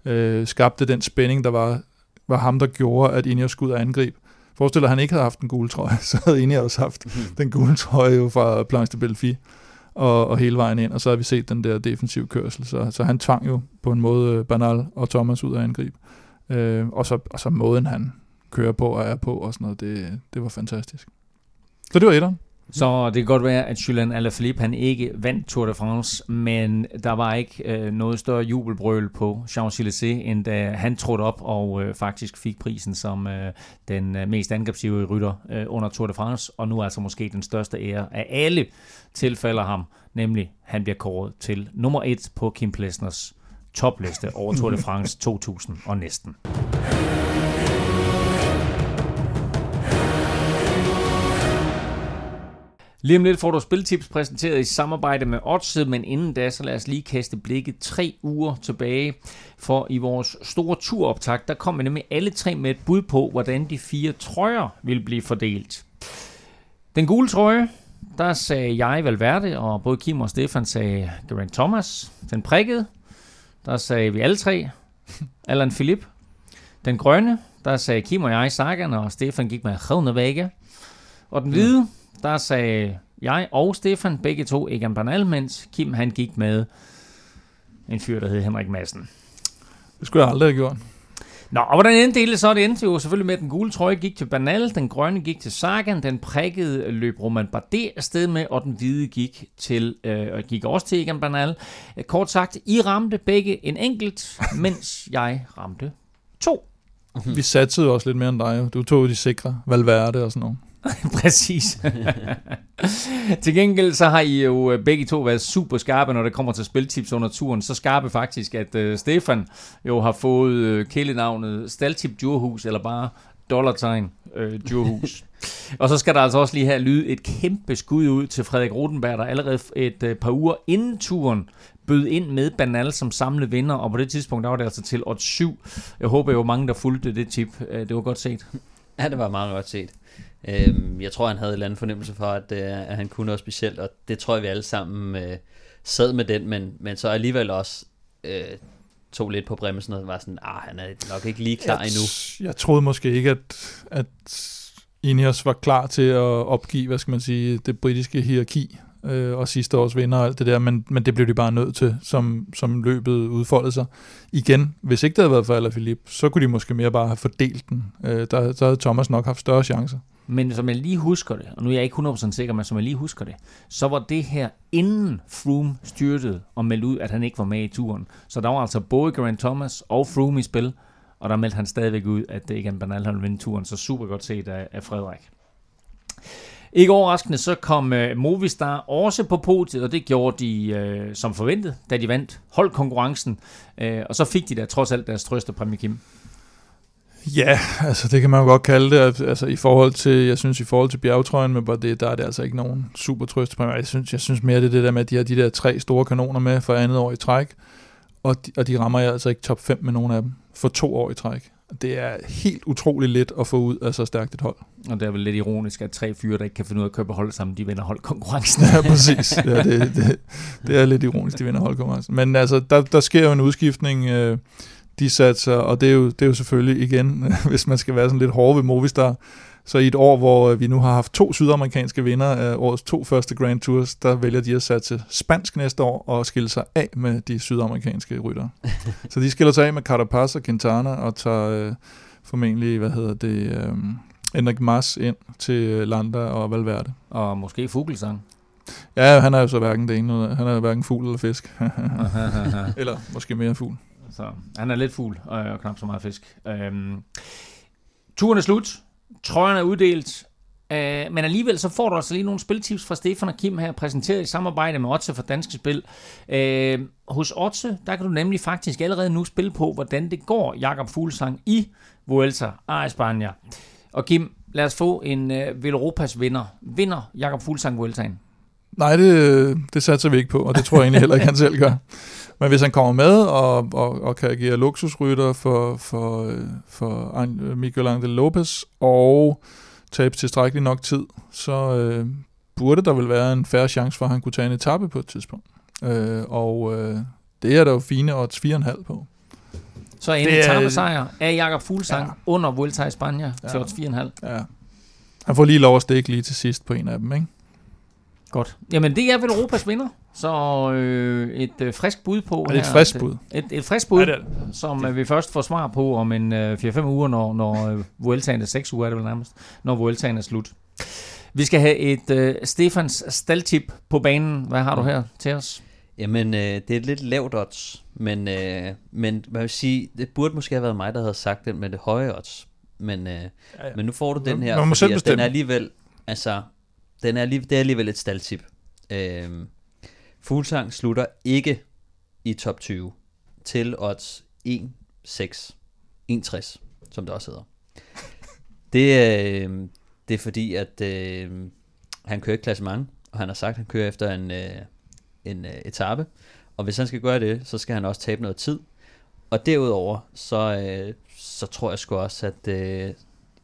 Øh, skabte den spænding, der var, var ham, der gjorde, at Ineos skulle ud og angribe. Forestil dig, at han ikke havde haft en gule trøje, så havde Ineos haft mm. den gule trøje jo fra Planche de Belfi og, og hele vejen ind, og så har vi set den der defensive kørsel. Så, så han tvang jo på en måde øh, Bernal og Thomas ud at angribe. Øh, og, så, og så måden, han kører på og er på og sådan noget, det, det var fantastisk. Så det var etteren. Så det kan godt være, at Julian Alaphilippe han ikke vandt Tour de France, men der var ikke øh, noget større jubelbrøl på Champs-Élysées, end da han trådte op og øh, faktisk fik prisen som øh, den øh, mest angrebsive rytter øh, under Tour de France, og nu altså måske den største ære af alle tilfælder ham, nemlig han bliver kåret til nummer et på Kim Plesners topliste over Tour de France 2000 og næsten. Lige om lidt får du spiltips præsenteret i samarbejde med Odds, men inden da, så lad os lige kaste blikket tre uger tilbage. For i vores store turoptag, der kom vi nemlig alle tre med et bud på, hvordan de fire trøjer ville blive fordelt. Den gule trøje, der sagde jeg Valverde, og både Kim og Stefan sagde Geraint Thomas. Den prikkede, der sagde vi alle tre, Allan Philip. Den grønne, der sagde Kim og jeg Sagan, og Stefan gik med Vega. Og den hvide, der sagde jeg og Stefan begge to Egan Bernal, mens Kim han gik med en fyr, der hed Henrik Madsen. Det skulle jeg aldrig have gjort. Nå, og hvordan endte det så? Det endte jo selvfølgelig med, at den gule trøje gik til Bernal, den grønne gik til Sagan, den prikkede løb Roman Bardet afsted med, og den hvide gik, til, øh, gik også til Egan Bernal. Kort sagt, I ramte begge en enkelt, mens jeg ramte to. Vi satte også lidt mere end dig. Du tog de sikre, Valverde og sådan noget. Præcis. til gengæld så har I jo øh, begge to været super skarpe, når det kommer til spiltips under turen. Så skarpe faktisk, at uh, Stefan jo har fået uh, kælenavnet Staltip Djurhus, eller bare dollartegn uh, Djurhus. og så skal der altså også lige her lyde et kæmpe skud ud til Frederik Rodenberg, der allerede et uh, par uger inden turen bød ind med Banal som samlet vinder, og på det tidspunkt der var det altså til 8 7. Jeg håber jo mange, der fulgte det tip. Det var godt set. Ja, det var meget godt set. Øhm, jeg tror, han havde en eller anden fornemmelse for, at, øh, at han kunne noget specielt, og det tror jeg, vi alle sammen øh, sad med den, men, men så alligevel også øh, tog lidt på bremsen og var sådan, ah, han er nok ikke lige klar jeg, endnu. Jeg troede måske ikke, at, at Ineos var klar til at opgive, hvad skal man sige, det britiske hierarki øh, og sidste års vinder og alt det der, men, men det blev de bare nødt til, som, som løbet udfoldede sig. Igen, hvis ikke det havde været for Alaphilippe, så kunne de måske mere bare have fordelt den. Øh, der, der havde Thomas nok haft større chancer. Men som jeg lige husker det, og nu er jeg ikke 100% sikker, men som jeg lige husker det, så var det her inden Froome styrtede og meldte ud, at han ikke var med i turen. Så der var altså både Grant Thomas og Froome i spil, og der meldte han stadigvæk ud, at det ikke er en banal, han vinde turen. Så super godt set af, af Frederik. Ikke overraskende, så kom uh, Movistar også på podiet, og det gjorde de uh, som forventet, da de vandt holdkonkurrencen. Uh, og så fik de da trods alt deres trøste præmie, Kim. Ja, altså det kan man jo godt kalde det. Altså i forhold til, jeg synes i forhold til bjergtrøjen med Bardet, der er det altså ikke nogen super trøst. Jeg synes, jeg synes mere det er det der med, at de har de der tre store kanoner med for andet år i træk, og de, og de rammer jeg altså ikke top 5 med nogen af dem for to år i træk. Det er helt utroligt let at få ud af så stærkt et hold. Og det er vel lidt ironisk, at tre fyre, der ikke kan finde ud af at køre på hold sammen, de vinder holdkonkurrencen. Ja, præcis. Ja, det, det, det er lidt ironisk, de vinder holdkonkurrencen. Men altså, der, der sker jo en udskiftning. Øh, de satser, og det er, jo, det er jo selvfølgelig igen, hvis man skal være sådan lidt hård ved Movistar, så i et år, hvor øh, vi nu har haft to sydamerikanske vinder af årets to første Grand Tours, der vælger de at satse spansk næste år og skille sig af med de sydamerikanske ryttere. så de skiller sig af med Carapaz og Quintana og tager øh, formentlig, hvad hedder det, øh, Enric Mas ind til øh, Landa og Valverde. Og måske Fuglsang. Ja, han er jo så hverken det ene, han er hverken fugl eller fisk. eller måske mere fugl. Så han er lidt fugl og, og knap så meget fisk. Øhm, turen er slut. Trøjen er uddelt. Øh, men alligevel så får du altså lige nogle spiltips fra Stefan og Kim her, præsenteret i samarbejde med Otse for Danske Spil. Øh, hos Otse, der kan du nemlig faktisk allerede nu spille på, hvordan det går Jakob Fuglsang i Vuelta a España. Og Kim, lad os få en uh, Europas vinder. Vinder Jakob Fuglsang Vueltaen? Nej, det, det satser vi ikke på, og det tror jeg egentlig heller ikke, han selv gør. Men hvis han kommer med og, og, og kan agere luksusrytter for, for, for Miguel Angel Lopez og tabe tilstrækkeligt nok tid, så øh, burde der vel være en færre chance for, at han kunne tage en etape på et tidspunkt. Øh, og øh, det er der jo fine odds 4,5 på. Så en etappesejr af Jakob Fuglsang ja. under Vuelta i Spanien ja. til odds 4,5. Ja. Han får lige lov at stikke lige til sidst på en af dem, ikke? Godt. Jamen, det er vel Europas vinder. Så øh, et øh, frisk bud på. Er det et frisk bud? Et, et frisk bud, ja, det det. som øh, vi først får svar på om en øh, 4-5 uger, når, når øh, Vueltaen er 6 uger, er det vel nærmest, når Vueltaen er slut. Vi skal have et øh, Stefans staldtip på banen. Hvad har du her til os? Jamen, øh, det er et lidt lavt odds, men, øh, men man vil sige, det burde måske have været mig, der havde sagt det med det høje odds. Men, øh, ja, ja. men nu får du den her, fordi at den er alligevel, altså, den er alligevel, det er alligevel et staldtip. Øh, Fuglsang slutter ikke i top 20 til odds 1,6, 1,60, som det også hedder. Det, øh, det er fordi, at øh, han kører ikke klassement, og han har sagt, at han kører efter en, øh, en øh, etape. Og hvis han skal gøre det, så skal han også tabe noget tid. Og derudover, så, øh, så tror jeg sgu også, at øh,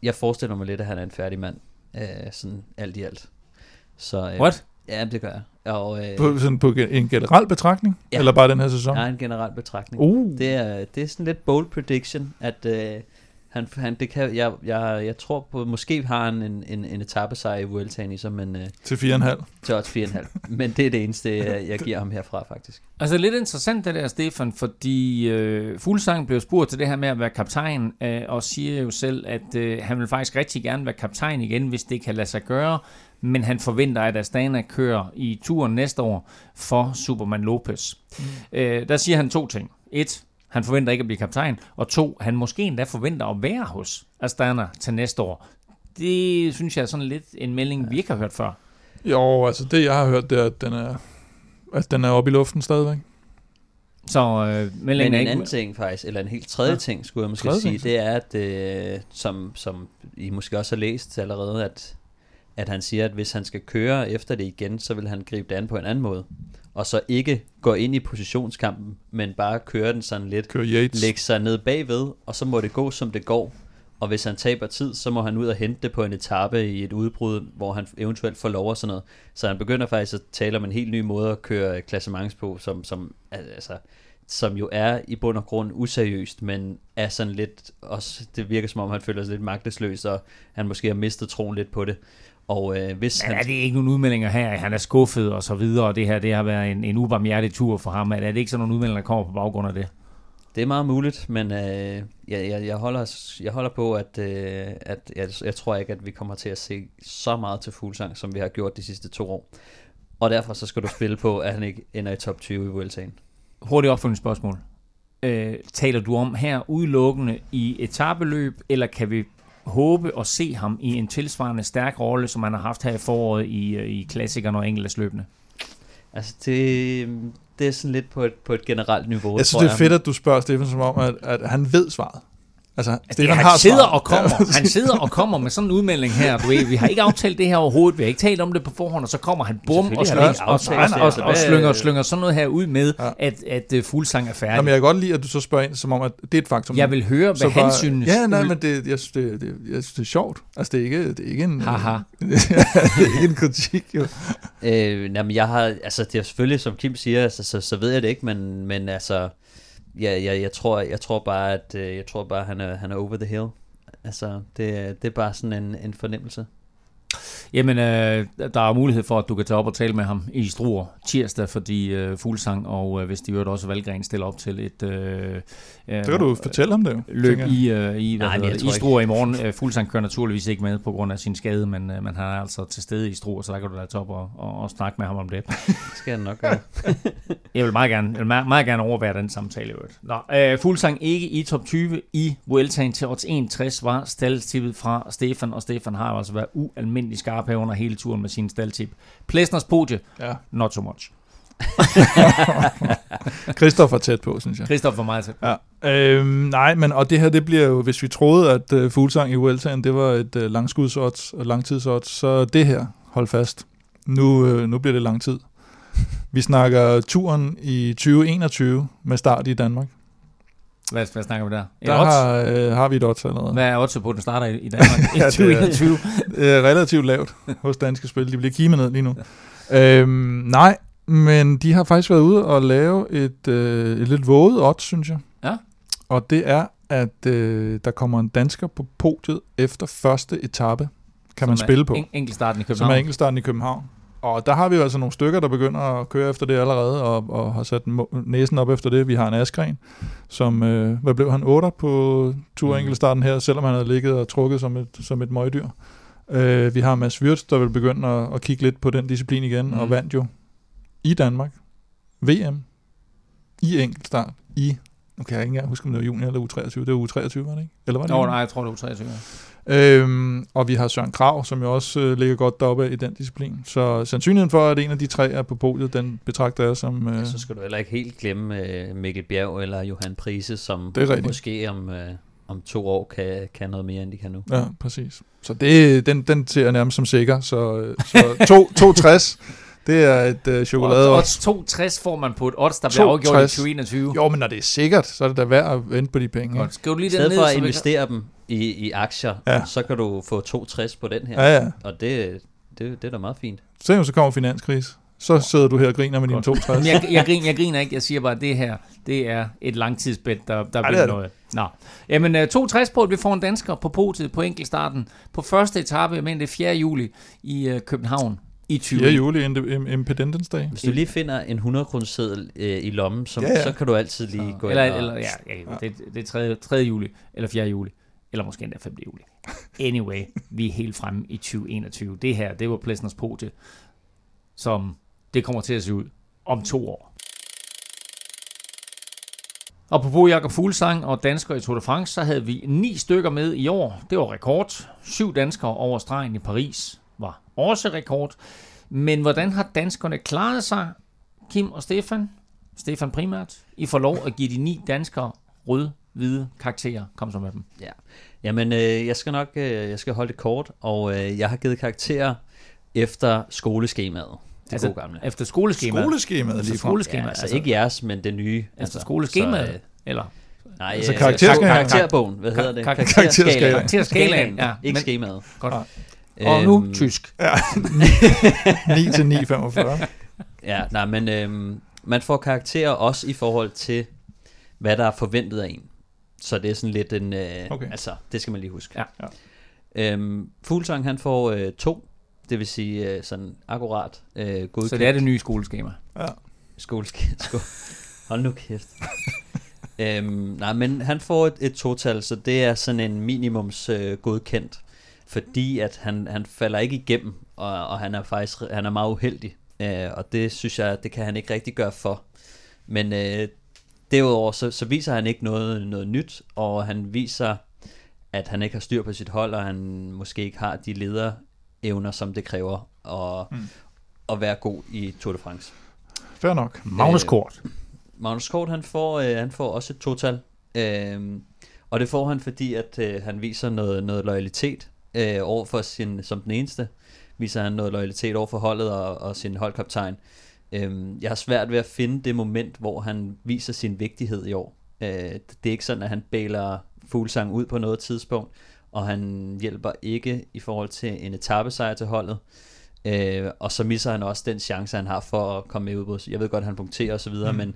jeg forestiller mig lidt, at han er en færdig mand. Øh, sådan alt i alt. Så, øh, What? Ja, det gør jeg. Og, øh, på, sådan på en generel betragtning? Ja. Eller bare den her sæson? Ja, en generel betragtning. Uh. Det, er, det er sådan lidt bold prediction, at øh, han, han, det kan, jeg, jeg, jeg tror på, måske har han en, en, en etappesejr i Vueltaen i sig, men... Øh, til 4,5. Til også 4,5. men det er det eneste, jeg, jeg giver ham herfra, faktisk. Altså lidt interessant det der, Stefan, fordi øh, Fuglsang blev spurgt til det her med at være kaptajn, øh, og siger jo selv, at øh, han vil faktisk rigtig gerne være kaptajn igen, hvis det kan lade sig gøre men han forventer, at Astana kører i turen næste år for Superman Lopez. Mm. Øh, der siger han to ting. Et, han forventer ikke at blive kaptajn, og to, han måske endda forventer at være hos Astana til næste år. Det synes jeg er sådan lidt en melding, vi ikke har hørt før. Jo, altså det jeg har hørt, det er, at den er, at den er oppe i luften stadigvæk. Så øh, Men en anden ting faktisk, eller en helt tredje ja. ting, skulle jeg måske tredje sige, ting. det er, at øh, som, som I måske også har læst allerede, at at han siger, at hvis han skal køre efter det igen, så vil han gribe det an på en anden måde. Og så ikke gå ind i positionskampen, men bare køre den sådan lidt, lægge sig ned bagved, og så må det gå, som det går. Og hvis han taber tid, så må han ud og hente det på en etape i et udbrud, hvor han eventuelt får lov og sådan noget. Så han begynder faktisk at tale om en helt ny måde at køre klassements på, som, som, altså, som jo er i bund og grund useriøst, men er sådan lidt, også, det virker som om han føler sig lidt magtesløs, og han måske har mistet troen lidt på det. Og øh, hvis Men han... er det ikke nogen udmeldinger her, han er skuffet og så videre, og det her det har været en, en ubarmhjertig tur for ham? Er det ikke sådan nogle udmeldinger, der kommer på baggrund af det? Det er meget muligt, men øh, jeg, jeg, jeg, holder, jeg holder på, at, øh, at jeg, jeg tror ikke, at vi kommer til at se så meget til Fuglsang, som vi har gjort de sidste to år. Og derfor så skal du spille på, at han ikke ender i top 20 i Vueltaen. Hurtigt opfølgende spørgsmål. Øh, taler du om her udelukkende i etabeløb, eller kan vi håbe at se ham i en tilsvarende stærk rolle, som han har haft her i foråret i, øh, i klassikerne og enkeltsløbende? Altså, det, det er sådan lidt på et, på et generelt niveau, Jeg synes, det er fedt, at du spørger Stefan som om, at, at han ved svaret. Altså, Altså, Stefan han har sidder svaret. og kommer, han sidder og kommer med sådan en udmelding her, du ved, vi har ikke aftalt det her overhovedet, vi har ikke talt om det på forhånd, og så kommer han bum og slynger, og, ikke og, og, og, slynger, slynger sådan noget her ud med, Ja. at, at uh, Fuglsang er færdig. Jamen, jeg kan godt lide, at du så spørger ind, som om, at det er et faktum. Jeg vil høre, hvad Så han bare- synes. Ja, nej, men det, jeg, synes, det, det, jeg synes, det er sjovt. Altså, det er ikke, det er ikke en... Haha. det er ikke en kritik, jo. Øh, jamen, jeg har, altså det er selvfølgelig, som Kim siger, altså, så, så ved jeg det ikke, men, men altså, ja, jeg, jeg, tror, jeg tror bare, at øh, jeg tror bare, han er, han er over the hill. Altså, det, det er bare sådan en, en fornemmelse. Jamen, øh, der er mulighed for, at du kan tage op og tale med ham i Struer tirsdag, fordi øh, Fuglsang og øh, hvis de øvrigt også Valgren stiller op til et øh, øh, Så kan du fortælle om det, jo. løb i, øh, i, hvad Nej, jeg det, tror i ikke- Struer i morgen. Øh, Fuglsang kører naturligvis ikke med på grund af sin skade, men, øh, men han er altså til stede i Struer, så der kan du da tage op og, og, og snakke med ham om det. Det skal jeg nok gøre. Jeg vil meget gerne, jeg vil meget, meget gerne overvære den samtale i øvrigt. Nå, øh, Fuglsang ikke i top 20 i Vueltaen til odds 61 var staldtippet fra Stefan, og Stefan har altså været ualmindelig skarp her under hele turen med sin staldtip. Plæsners podie, Ja. not so much. Christoph er tæt på, synes jeg. Christoph var meget tæt. Ja. Øhm, nej, men og det her, det bliver jo, hvis vi troede, at uh, Fuglsang i Vueltaen, det var et uh, langskudsods og langtidsodds, så det her, hold fast, nu, uh, nu bliver det lang tid. Vi snakker turen i 2021 med start i Danmark. Hvad, hvad snakker vi der? Et Der odds? har, uh, har vi et odds allerede. Hvad er odds på, at den starter i, i Danmark i Ja, det er- 2021? Det er relativt lavt hos danske spil. De bliver kimet ned lige nu. øhm, nej, men de har faktisk været ude og lave et, øh, et lidt våget odds, synes jeg. Ja. Og det er, at øh, der kommer en dansker på podiet efter første etape, kan man Som er spille på, En, enkeltstarten i som er enkeltstarten i København. Og der har vi jo altså nogle stykker, der begynder at køre efter det allerede, og, og har sat næsen op efter det. Vi har en Askren, som, øh, hvad blev han, 8 på tur Mm. her, selvom han havde ligget og trukket som et, som et møgdyr. Øh, vi har Mads Wirtz, der vil begynde at, at kigge lidt på den disciplin igen. Mm. og vandt jo i Danmark VM i enkeltstart i, nu kan jeg ikke engang huske, om det var juni eller U23, det var U23, var det ikke? Eller var det Nå, juni? nej, jeg tror, det var 23. Øhm, og vi har Søren Krav, som jo også øh, ligger godt deroppe i den disciplin. Så sandsynligheden for, at en af de tre er på podiet, den betragter jeg som... Øh, Så skal du heller ikke helt glemme uh, Mikkel Bjerg eller Johan Prise, som Det er måske om, uh, om to år kan, kan noget mere, end de kan nu. ja, præcis. Så det, den, den ser jeg nærmest som sikker. Så, øh, så to- 260, det er et øh, chokolade. Odds 260 får man på et odds, der bliver afgjort i 260. 2021. Jo, men når det er sikkert, så er det da værd at vente på de penge. Godt. Skriv du lige I den stedet ned, for at så vi kan- investere dem i, i aktier, Ja. så kan du få 260 på den her. Ja, ja. Og det, det, det er da meget fint. Se, så kommer finanskrise. Så sidder du her og griner med dine Godt. 260. Men jeg, jeg, griner, jeg griner ikke, jeg siger bare, at det her, det er et langtidsbed, der, der det vil er det. noget. Nå. Jamen, uh, 260 på, at vi får en dansker på podiet på enkeltstarten på første etape, jeg mener det er 4. juli i uh, København i 20. 4. juli, Independence Day. Hvis du lige finder en 100 kroner seddel øh, i lommen, så, Ja, ja, så kan du altid lige gå Eller, ind og... eller ja, ja, det, det er 3. 3. juli, eller 4. juli, eller måske endda 5. juli. Anyway, vi er helt fremme i 2021. Det her, det var Plesners podie, som det kommer til at se ud om to år. Og på Jakob Fuglsang og danskere i Tour de France, så havde vi ni stykker med i år. Det var rekord. Syv danskere over stregen i Paris var også rekord. Men hvordan har danskerne klaret sig, Kim og Stefan? Stefan primært. I får lov at give de ni danskere rød-hvide karakterer. Kom så med dem. Ja. Jamen, øh, jeg skal nok øh, jeg skal holde det kort, og øh, jeg har givet karakterer efter skoleskemaet. Det altså, gode gamle. Efter skoleskemaet. Skoleskemaet Efter lige fra. skoleskemaet. Ja, altså, altså ikke jeres, men det nye. Efter skoleskemaet. Så, øh, eller nej, Altså øh, karakterskalaen. karakterbogen, hvad hedder det? kar- karakterskalaen. Karakterskalaen, ja. Ikke skemaet. Godt. Og nu Øhm, tysk. 9 til 9,45. Ja, nej, men øhm, man får karakterer også i forhold til, hvad der er forventet af en. Så det er sådan lidt en... Øh, Okay. Altså, det skal man lige huske. Ja. Ja. Øhm, Fuglsang, han får øh, to. Det vil sige øh, sådan akkurat øh, godkendt. Så det er det nye skoleskema. Ja. Skolesk... Sko... Hold nu kæft. øhm, nej, men han får et, et total, så det er sådan en minimums øh, godkendt. Fordi at han, han falder ikke igennem, og, og han er faktisk han er meget uheldig. Øh, og det synes jeg, det kan han ikke rigtig gøre for. Men øh, derudover, så, så viser han ikke noget, noget nyt, og han viser, at han ikke har styr på sit hold, og han måske ikke har de lederevner, som det kræver at, Mm. at være god i Tour de France. Fair nok. Magnus Øh, Kort. Magnus Kort, han får, øh, han får også et total. Øhm, Og det får han, fordi at øh, han viser noget, noget loyalitet øh, over for sin, som den eneste, viser han noget loyalitet over for holdet og, og sin holdkaptajn. Øhm, jeg har svært ved at finde det moment, hvor han viser sin vigtighed i år. Øh, det er ikke sådan, at han bæler Fuglsang ud på noget tidspunkt, og han hjælper ikke i forhold til en etappesejr til holdet. Øh, og så misser han også den chance, han har for at komme med ud. Jeg ved godt, at han punkterer osv., mm. men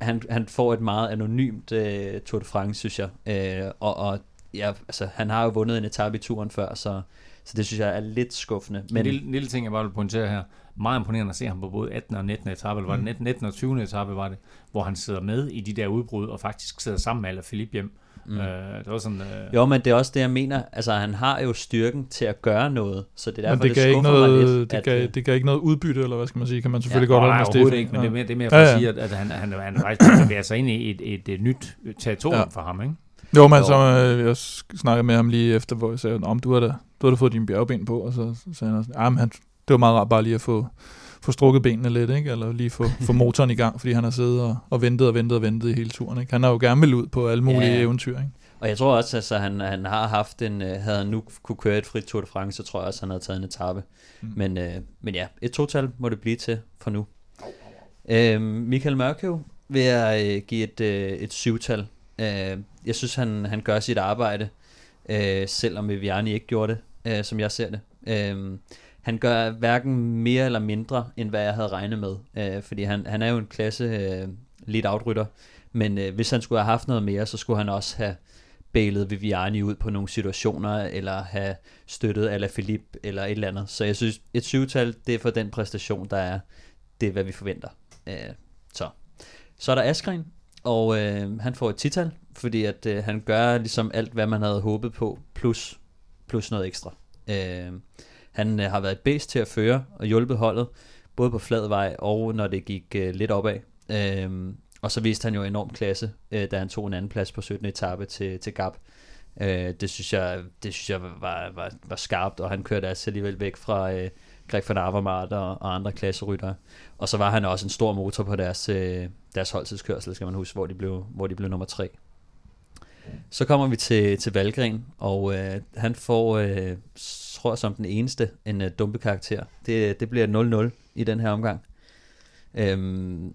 han, han får et meget anonymt øh, Tour de France, synes jeg. Øh, og og ja, altså, han har jo vundet en etape i turen før, så, så det synes jeg er lidt skuffende. Men en lille, lille ting, jeg bare vil pointere her. Meget imponerende at se ham på både 18. og 19. etape, eller var det 19, mm. 19 og 20. etape, var det, hvor han sidder med i de der udbrud, og faktisk sidder sammen med Alaphilippe hjem. Mm. Øh, det var sådan, øh... Jo, men det er også det, jeg mener. Altså, han har jo styrken til at gøre noget, så det er derfor, men det, det ikke noget, lidt, det, gav, at, det gav ikke noget udbytte, eller hvad skal man sige? Kan man selvfølgelig ja, godt holde med Stefan. ikke, men ja. det er mere, det er mere for ja, ja. at sige, at, at han, han, han faktisk bevæger sig ind i et, et, et nyt territorium ja. for ham, ikke? Jo, men så øh, jeg snakkede med ham lige efter, hvor jeg sagde, om du har da, du har da fået din bjergben på, og så, så sagde han også, ah, han, det var meget rart bare lige at få, få strukket benene lidt, ikke? eller lige få, få motoren i gang, fordi han har siddet og, og ventet og ventet og ventet i hele turen. Ikke? Han har jo gerne vil ud på alle mulige ja. eventyr. Ikke? Og jeg tror også, at altså, han, han har haft en, øh, havde han nu kunne køre et frit Tour de France, så tror jeg også, han havde taget en etape. Mm. Men, øh, men ja, et total må det blive til for nu. Øh, Michael Mørkøv vil jeg øh, give et, øh, et syvtal. Øh, jeg synes, han, han gør sit arbejde, øh, selvom Viviani ikke gjorde det, øh, som jeg ser det. Øh, han gør hverken mere eller mindre, end hvad jeg havde regnet med. Øh, fordi han, han er jo en klasse øh, lidt outrytter. Men øh, hvis han skulle have haft noget mere, så skulle han også have bælet Viviani ud på nogle situationer, eller have støttet Ala Philippe, eller et eller andet. Så jeg synes, et syvtal, det er for den præstation, der er, det er, hvad vi forventer. Øh, så. så er der Askren, og øh, han får et tital, fordi at øh, han gør ligesom alt, hvad man havde håbet på, plus, plus noget ekstra. Øh, han øh, har været et bedst til at føre og hjulpet holdet, både på flad vej og når det gik øh, lidt opad. Øh, og så viste han jo enorm klasse, øh, da han tog en anden plads på 17. etape til, til Gap. Øh, det synes jeg, det synes jeg var, var, var skarpt, og han kørte altså alligevel væk fra øh, Greg van Avermaet og, og andre klasseryttere. Og så var han også en stor motor på deres, øh, deres holdtidskørsel, skal man huske, hvor de blev, hvor de blev nummer tre. Så kommer vi til, til Valgren, og øh, han får, øh, tror jeg som den eneste, en øh, dumpe karakter. Det, det bliver 0-0 i den her omgang. Øhm,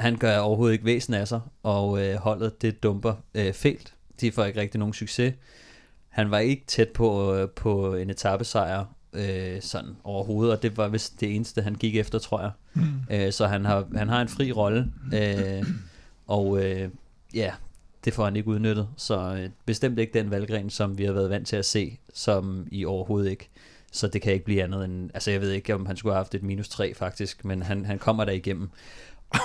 han gør overhovedet ikke væsen af sig, og øh, holdet det dumper øh, fælt. De får ikke rigtig nogen succes. Han var ikke tæt på, øh, på en etappesejr øh, sådan overhovedet, og det var vist det eneste, han gik efter, tror jeg. Mm. Øh, så han har, han har en fri rolle, øh, og øh, ja, det får han ikke udnyttet. Så øh, bestemt ikke den valggren, som vi har været vant til at se, som i overhovedet ikke. Så det kan ikke blive andet end, altså jeg ved ikke, om han skulle have haft et minus 3 faktisk, men han, han kommer der igennem.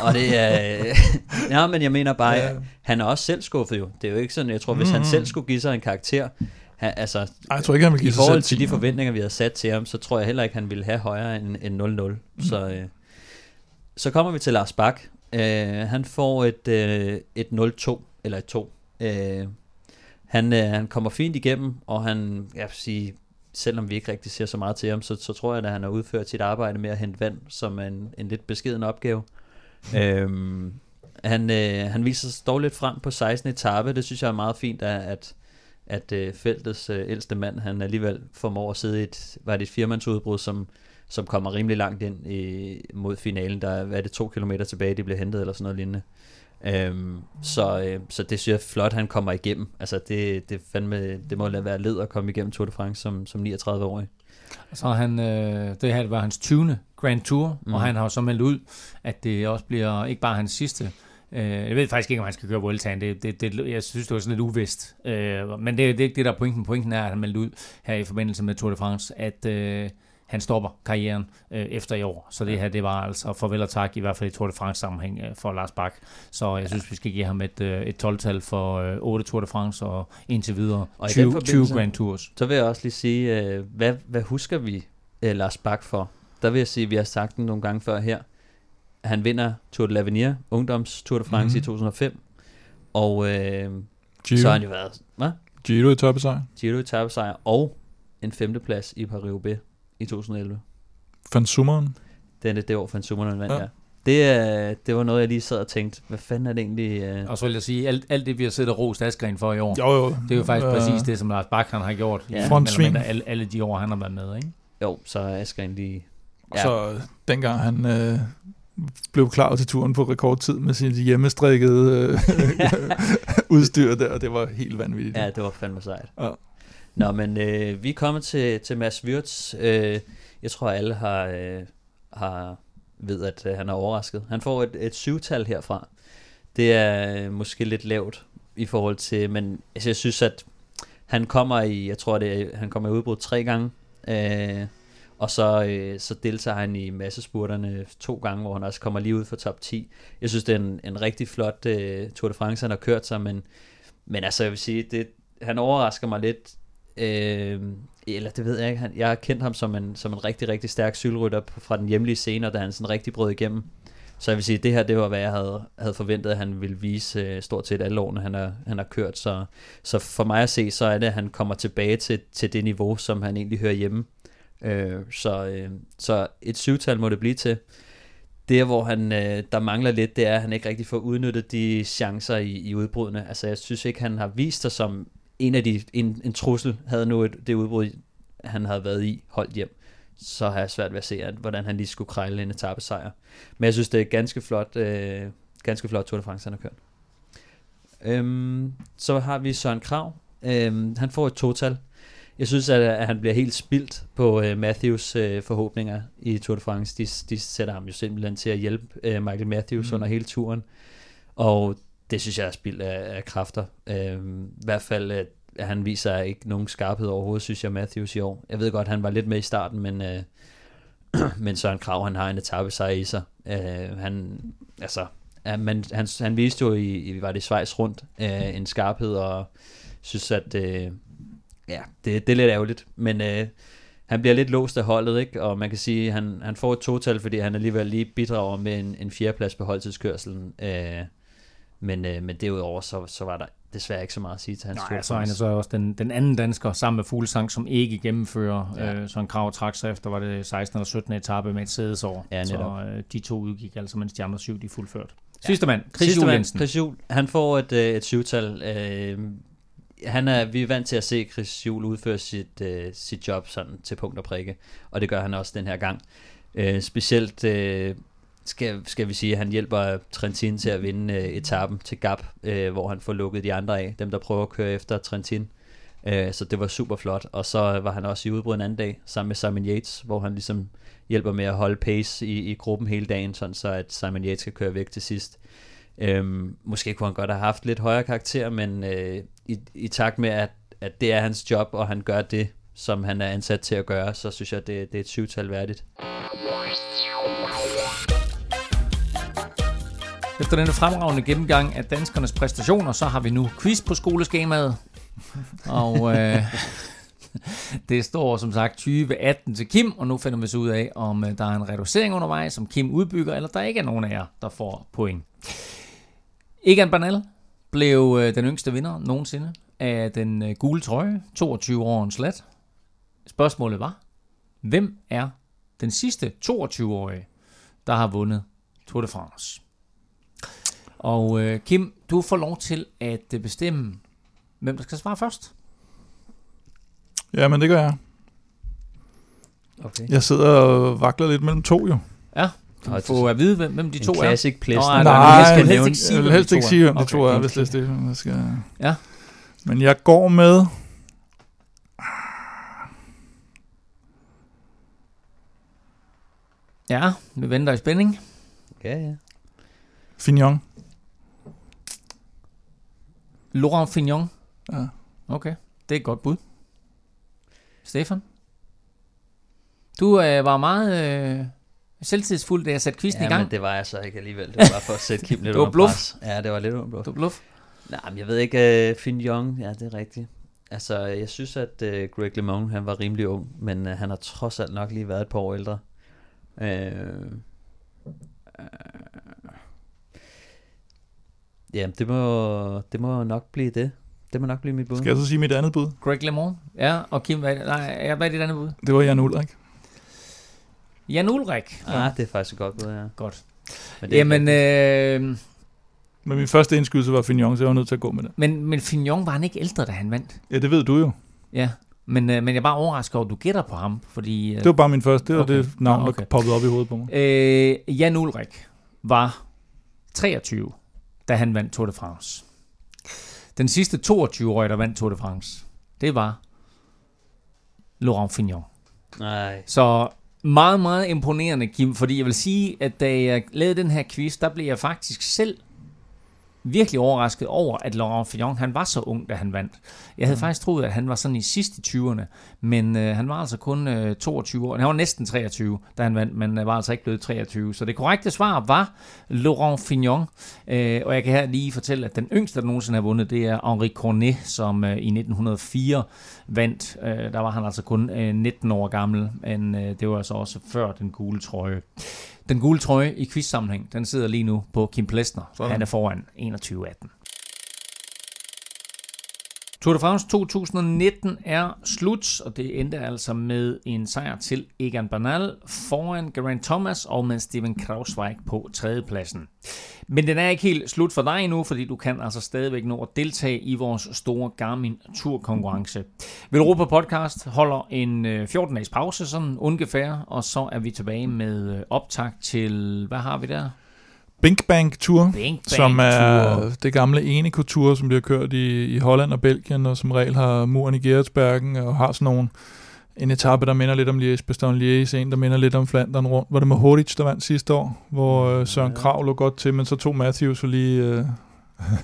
Og det er... ja, men jeg mener bare, ja. han er også selv skuffet jo. Det er jo ikke sådan, jeg tror, hvis mm. han selv skulle give sig en karakter, han, altså, Ej, jeg tror ikke, han vil give i forhold til de forventninger, vi har sat til ham, så tror jeg heller ikke, han ville have højere end, end 0-0. Mm. Så, øh, så kommer vi til Lars Bak. Øh, han får et, øh, et 0-2, eller et 2. Øh, han, øh, han kommer fint igennem, og han, jeg vil sige, selvom vi ikke rigtig ser så meget til ham, så, så tror jeg, at han har udført sit arbejde med at hente vand, som en, en lidt beskeden opgave øhm, han, øh, han viser sig dog lidt frem på 16. etape. Det synes jeg er meget fint, at, at, at øh, feltets øh, ældste mand, han alligevel formår at sidde i et, var det et firmandsudbrud, som, som kommer rimelig langt ind i, mod finalen. Der er det to kilometer tilbage, de bliver hentet eller sådan noget lignende. Øhm, så, øh, så det synes jeg flot, han kommer igennem. Altså det, det, fandme, det må være led at komme igennem Tour de France som, som 39-årig. Så han, øh, det her var hans 20. Grand Tour, mm. og han har så meldt ud, at det også bliver ikke bare hans sidste. Øh, jeg ved faktisk ikke, om han skal køre Vueltaen. Det, det, det, jeg synes, det var sådan lidt uvist. Øh, men det, det er ikke det, der er pointen. Pointen er, at han meldt ud her i forbindelse med Tour de France, at øh, han stopper karrieren øh, efter i år. Så det her, det var altså farvel og tak, i hvert fald i Tour de France sammenhæng øh, for Lars Bak. Så jeg synes, vi skal give ham et, øh, et 12-tal for øh, 8 Tour de France og indtil videre og 20, 20 Grand Tours. Så vil jeg også lige sige, øh, hvad, hvad husker vi øh, Lars Bak for? Der vil jeg sige, at vi har sagt den nogle gange før her. Han vinder Tour de l'Avenir, ungdoms Tour de France mm-hmm. i 2005. Og øh, Giro. så har han jo været... Hvad? Giro etappesejr. Giro etappesejr og en femteplads i Paris-Roubaix i 2011. Van Summeren? Den er det år, Van Summeren vandt, ja. ja. Det, øh, det var noget, jeg lige sad og tænkte, hvad fanden er det egentlig? Øh? Og så vil jeg sige, alt, alt det, vi har siddet og rost Askren for i år, Jo, jo. det er jo faktisk Øh, præcis det, som Lars Bak han har gjort. Ja. i- Frontsving. Alle, alle de år, han har været med, ikke? Jo, så er Askren lige... Og så øh, dengang han øh, blev klar til turen på rekordtid med sin hjemmestrikkede øh, udstyr der, det var helt vanvittigt. Ja, det var fandme sejt. Ja. Nå, men øh, vi er kommet til, til Mads Wirtz. Øh, jeg tror, alle har, øh, har ved, at øh, han er overrasket. Han får et, et syvtal herfra. Det er øh, måske lidt lavt i forhold til, men altså, jeg synes, at han kommer i, jeg tror, det er, han kommer i udbrud tre gange. Øh, og så, øh, så deltager han i massespurterne to gange, hvor han også kommer lige ud for top 10. Jeg synes, det er en, en rigtig flot øh, Tour de France, han har kørt sig, men, men altså, jeg vil sige, det, han overrasker mig lidt. Øh, eller det ved jeg ikke. Han, jeg har kendt ham som en, som en rigtig, rigtig stærk cykelrytter fra den hjemlige scene, og da han sådan rigtig brød igennem. Så jeg vil sige, det her, det var, hvad jeg havde, havde forventet, at han ville vise øh, stort set alle årene, han har, han har kørt. Så, så for mig at se, så er det, at han kommer tilbage til, til det niveau, som han egentlig hører hjemme. Øh, så, øh, så et syvtal må det blive til. Det, hvor han, øh, der mangler lidt, det er, at han ikke rigtig får udnyttet de chancer i, i udbrudene. Altså, jeg synes ikke, han har vist sig som en af de, en, en trussel, havde nu et, det udbrud, han havde været i, holdt hjem. Så har jeg svært ved at se, at, hvordan han lige skulle krejle en etappesejr. Men jeg synes, det er ganske flot, øh, ganske flot Tour de France, han har kørt. Øhm, så har vi Søren Krav. Øhm, han får et total. Jeg synes, at, at han bliver helt spildt på øh, Matthews øh, forhåbninger i Tour de France. De, de sætter ham jo simpelthen til at hjælpe øh, Michael Matthews mm. under hele turen. Og det synes jeg er spild af, af kræfter. Øhm, I hvert fald, at han viser ikke nogen skarphed overhovedet, synes jeg, Matthews i år. Jeg ved godt, han var lidt med i starten, men, øh, men Søren Krav, han har en etape sig i sig. Øh, han, altså, men han, han viste jo i, i var det Schweiz rundt, øh, en skarphed, og synes, at øh, ja, det, det er lidt ærgerligt, men øh, han bliver lidt låst af holdet, ikke? og man kan sige, at han, han får et total, fordi han alligevel lige bidrager med en, en fjerdeplads på holdtidskørselen, øh, men, øh, men derudover, så, så var der desværre ikke så meget at sige til hans Nej, så er han France. så også den, den anden dansker sammen med Fuglsang, som ikke gennemfører Ja. ja. øh, sådan en krav trak sig efter, var det 16. eller 17. etape med et sædesår. Ja, så øh, de to udgik altså, mens de andre syv, de fuldført. Sidste mand, Chris Sidste Juhl Jensen. Chris Juhl, han får et, øh, et syvtal. Øh, han er, vi er vant til at se Chris Juhl udføre sit, øh, sit job sådan til punkt og prikke, og det gør han også den her gang. Øh, specielt øh, skal, skal vi sige, at han hjælper Trentin til at vinde øh, etappen til Gap, øh, hvor han får lukket de andre af, dem der prøver at køre efter Trentin. Øh, så det var super flot, og så var han også i udbrud en anden dag, sammen med Simon Yates, hvor han ligesom hjælper med at holde pace i, i gruppen hele dagen, sådan så at Simon Yates skal køre væk til sidst. Øhm, måske kunne han godt have haft lidt højere karakter, men øh, i, i takt med, at, at det er hans job, og han gør det, som han er ansat til at gøre, så synes jeg, det, det er et syvtal værdigt. Efter denne fremragende gennemgang af danskernes præstationer, så har vi nu quiz på skoleskemaet. Og øh, det står som sagt 2018 til Kim, og nu finder vi så ud af, om øh, der er en reducering undervejs, som Kim udbygger, eller der ikke er nogen af jer, der får point. Ikke en banal, blev øh, den yngste vinder nogensinde af den øh, gule trøje, 22 år og en slat. Spørgsmålet var, hvem er den sidste 22-årige, der har vundet Tour de France? Og øh, Kim, du får lov til at øh, bestemme, hvem der skal svare først. Ja, men det gør jeg. Okay. Jeg sidder og vakler lidt mellem to jo. Ja, Og får at vide, hvem, hvem de en to er. classic plæs. Nå, Nej, er Nej, jeg skal vil helst ikke sige, hvem de Okay, to er, okay. hvis det er det, skal... Ja. Men jeg går med... Ja, vi venter i spænding. Ja, ja. Fignon. Laurent Fignon. Ja. Okay, det er et godt bud. Stefan? Du øh, var meget øh, selvtidsfuld, da jeg satte quizzen ja i gang. men det var jeg så ikke alligevel. Det var bare for at sætte Kim lidt Det var under bluff. pres. Ja, det var lidt under bluff. Du bluff. Nej, men jeg ved ikke, uh, Finn Young, ja, det er rigtigt. Altså, jeg synes, at uh, Greg LeMond, han var rimelig ung, men uh, han har trods alt nok lige været et par år ældre. Uh, uh, ja, det må, det må nok blive det. Det må nok blive mit bud. Skal jeg så sige mit andet bud? Greg LeMond. Ja, og Kim, hvad, nej, hvad er dit andet bud? Det var Jan Ulrik. Jan Ulrik. Ah, det er faktisk godt bud, ja. Godt. Men det, Jamen, øh, Men min første indskydelse var Fignon, så jeg var nødt til at gå med det. men, men Fignon var han ikke ældre, da han vandt? Ja, det ved du jo. Ja. Men, øh, men jeg er bare overrasket over, at du gætter på ham, fordi... Øh, Det var bare min første. Det var Okay. okay. det navn, der okay. poppede op i hovedet på mig. Øh, Jan Ulrik var 23, da han vandt Tour de France. Den sidste 22-årige, der vandt Tour de France, det var Laurent Fignon. Nej. Så meget, meget imponerende, Kim, fordi jeg vil sige, at da jeg lavede den her quiz, der blev jeg faktisk selv virkelig overrasket over, at Laurent Fignon, han var så ung, da han vandt. Jeg havde mm. faktisk troet, at han var sådan i sidste 20'erne, men øh, han var altså kun øh, 22 år. Han var næsten 23, da han vandt, men øh, var altså ikke blevet 23. Så det korrekte svar var Laurent Fignon. Øh, og jeg kan her lige fortælle, at den yngste, der nogensinde har vundet, det er Henri Cornet, som øh, i 1904 vandt. Øh, der var han altså kun øh, 19 år gammel, men øh, det var altså også før den gule trøje. Den gule trøje i quiz-sammenhæng, den sidder lige nu på Kim Plesner. Sådan. Han er foran 21-18. Tour de France 2019 er slut, og det endte altså med en sejr til Egan Bernal foran Geraint Thomas og med Steven Krausweig på tredjepladsen. Men den er ikke helt slut for dig endnu, fordi du kan altså stadigvæk nå at deltage i vores store Garmin Tour konkurrence. Europa Podcast holder en øh, 14-dages pause, sådan ungefær, og så er vi tilbage med øh, optag til, hvad har vi der? Bink Bank Tour, Bing Bang som er Tour. det gamle Eneco Tour, som bliver kørt i, i Holland og Belgien, og som regel har muren i Gerardsbergen, og har sådan nogle en etape, der minder lidt om Liège, Bastogne Liège, en, der minder lidt om Flandern rundt. Var det med Horic, der vandt sidste år, hvor øh, Søren Krav lå godt til, men så tog Matthews og lige... Øh,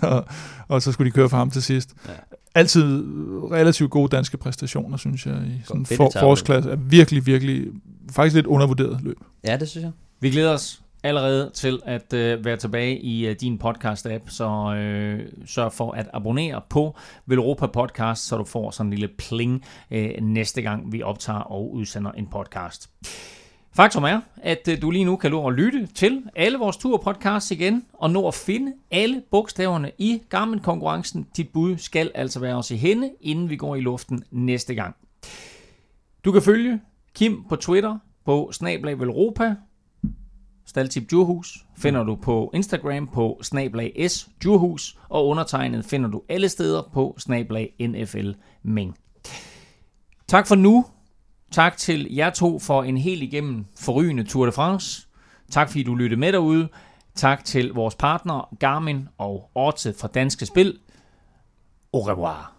og, så skulle de køre for ham til sidst. Ja. Altid relativt gode danske præstationer, synes jeg, i sådan for, forårsklasse. Er virkelig, virkelig, faktisk lidt undervurderet løb. Ja, det synes jeg. Vi glæder os allerede til at øh, være tilbage i øh, din podcast-app, så øh, sørg for at abonnere på Velropa Podcast, så du får sådan en lille pling øh, næste gang, vi optager og udsender en podcast. Faktum er, at øh, du lige nu kan nå at lytte til alle vores turpodcasts igen, og nå at finde alle bogstaverne i Garmin-konkurrencen. Dit bud skal altså være os i hende, inden vi går i luften næste gang. Du kan følge Kim på Twitter på snablag Velropa, Staltip Djurhus finder mm. du på Instagram på snablag S Djurhus, og undertegnet finder du alle steder på snablag NFL Ming. Tak for nu. Tak til jer to for en helt igennem forrygende Tour de France. Tak fordi du lyttede med derude. Tak til vores partner Garmin og Orte fra Danske Spil. Au revoir.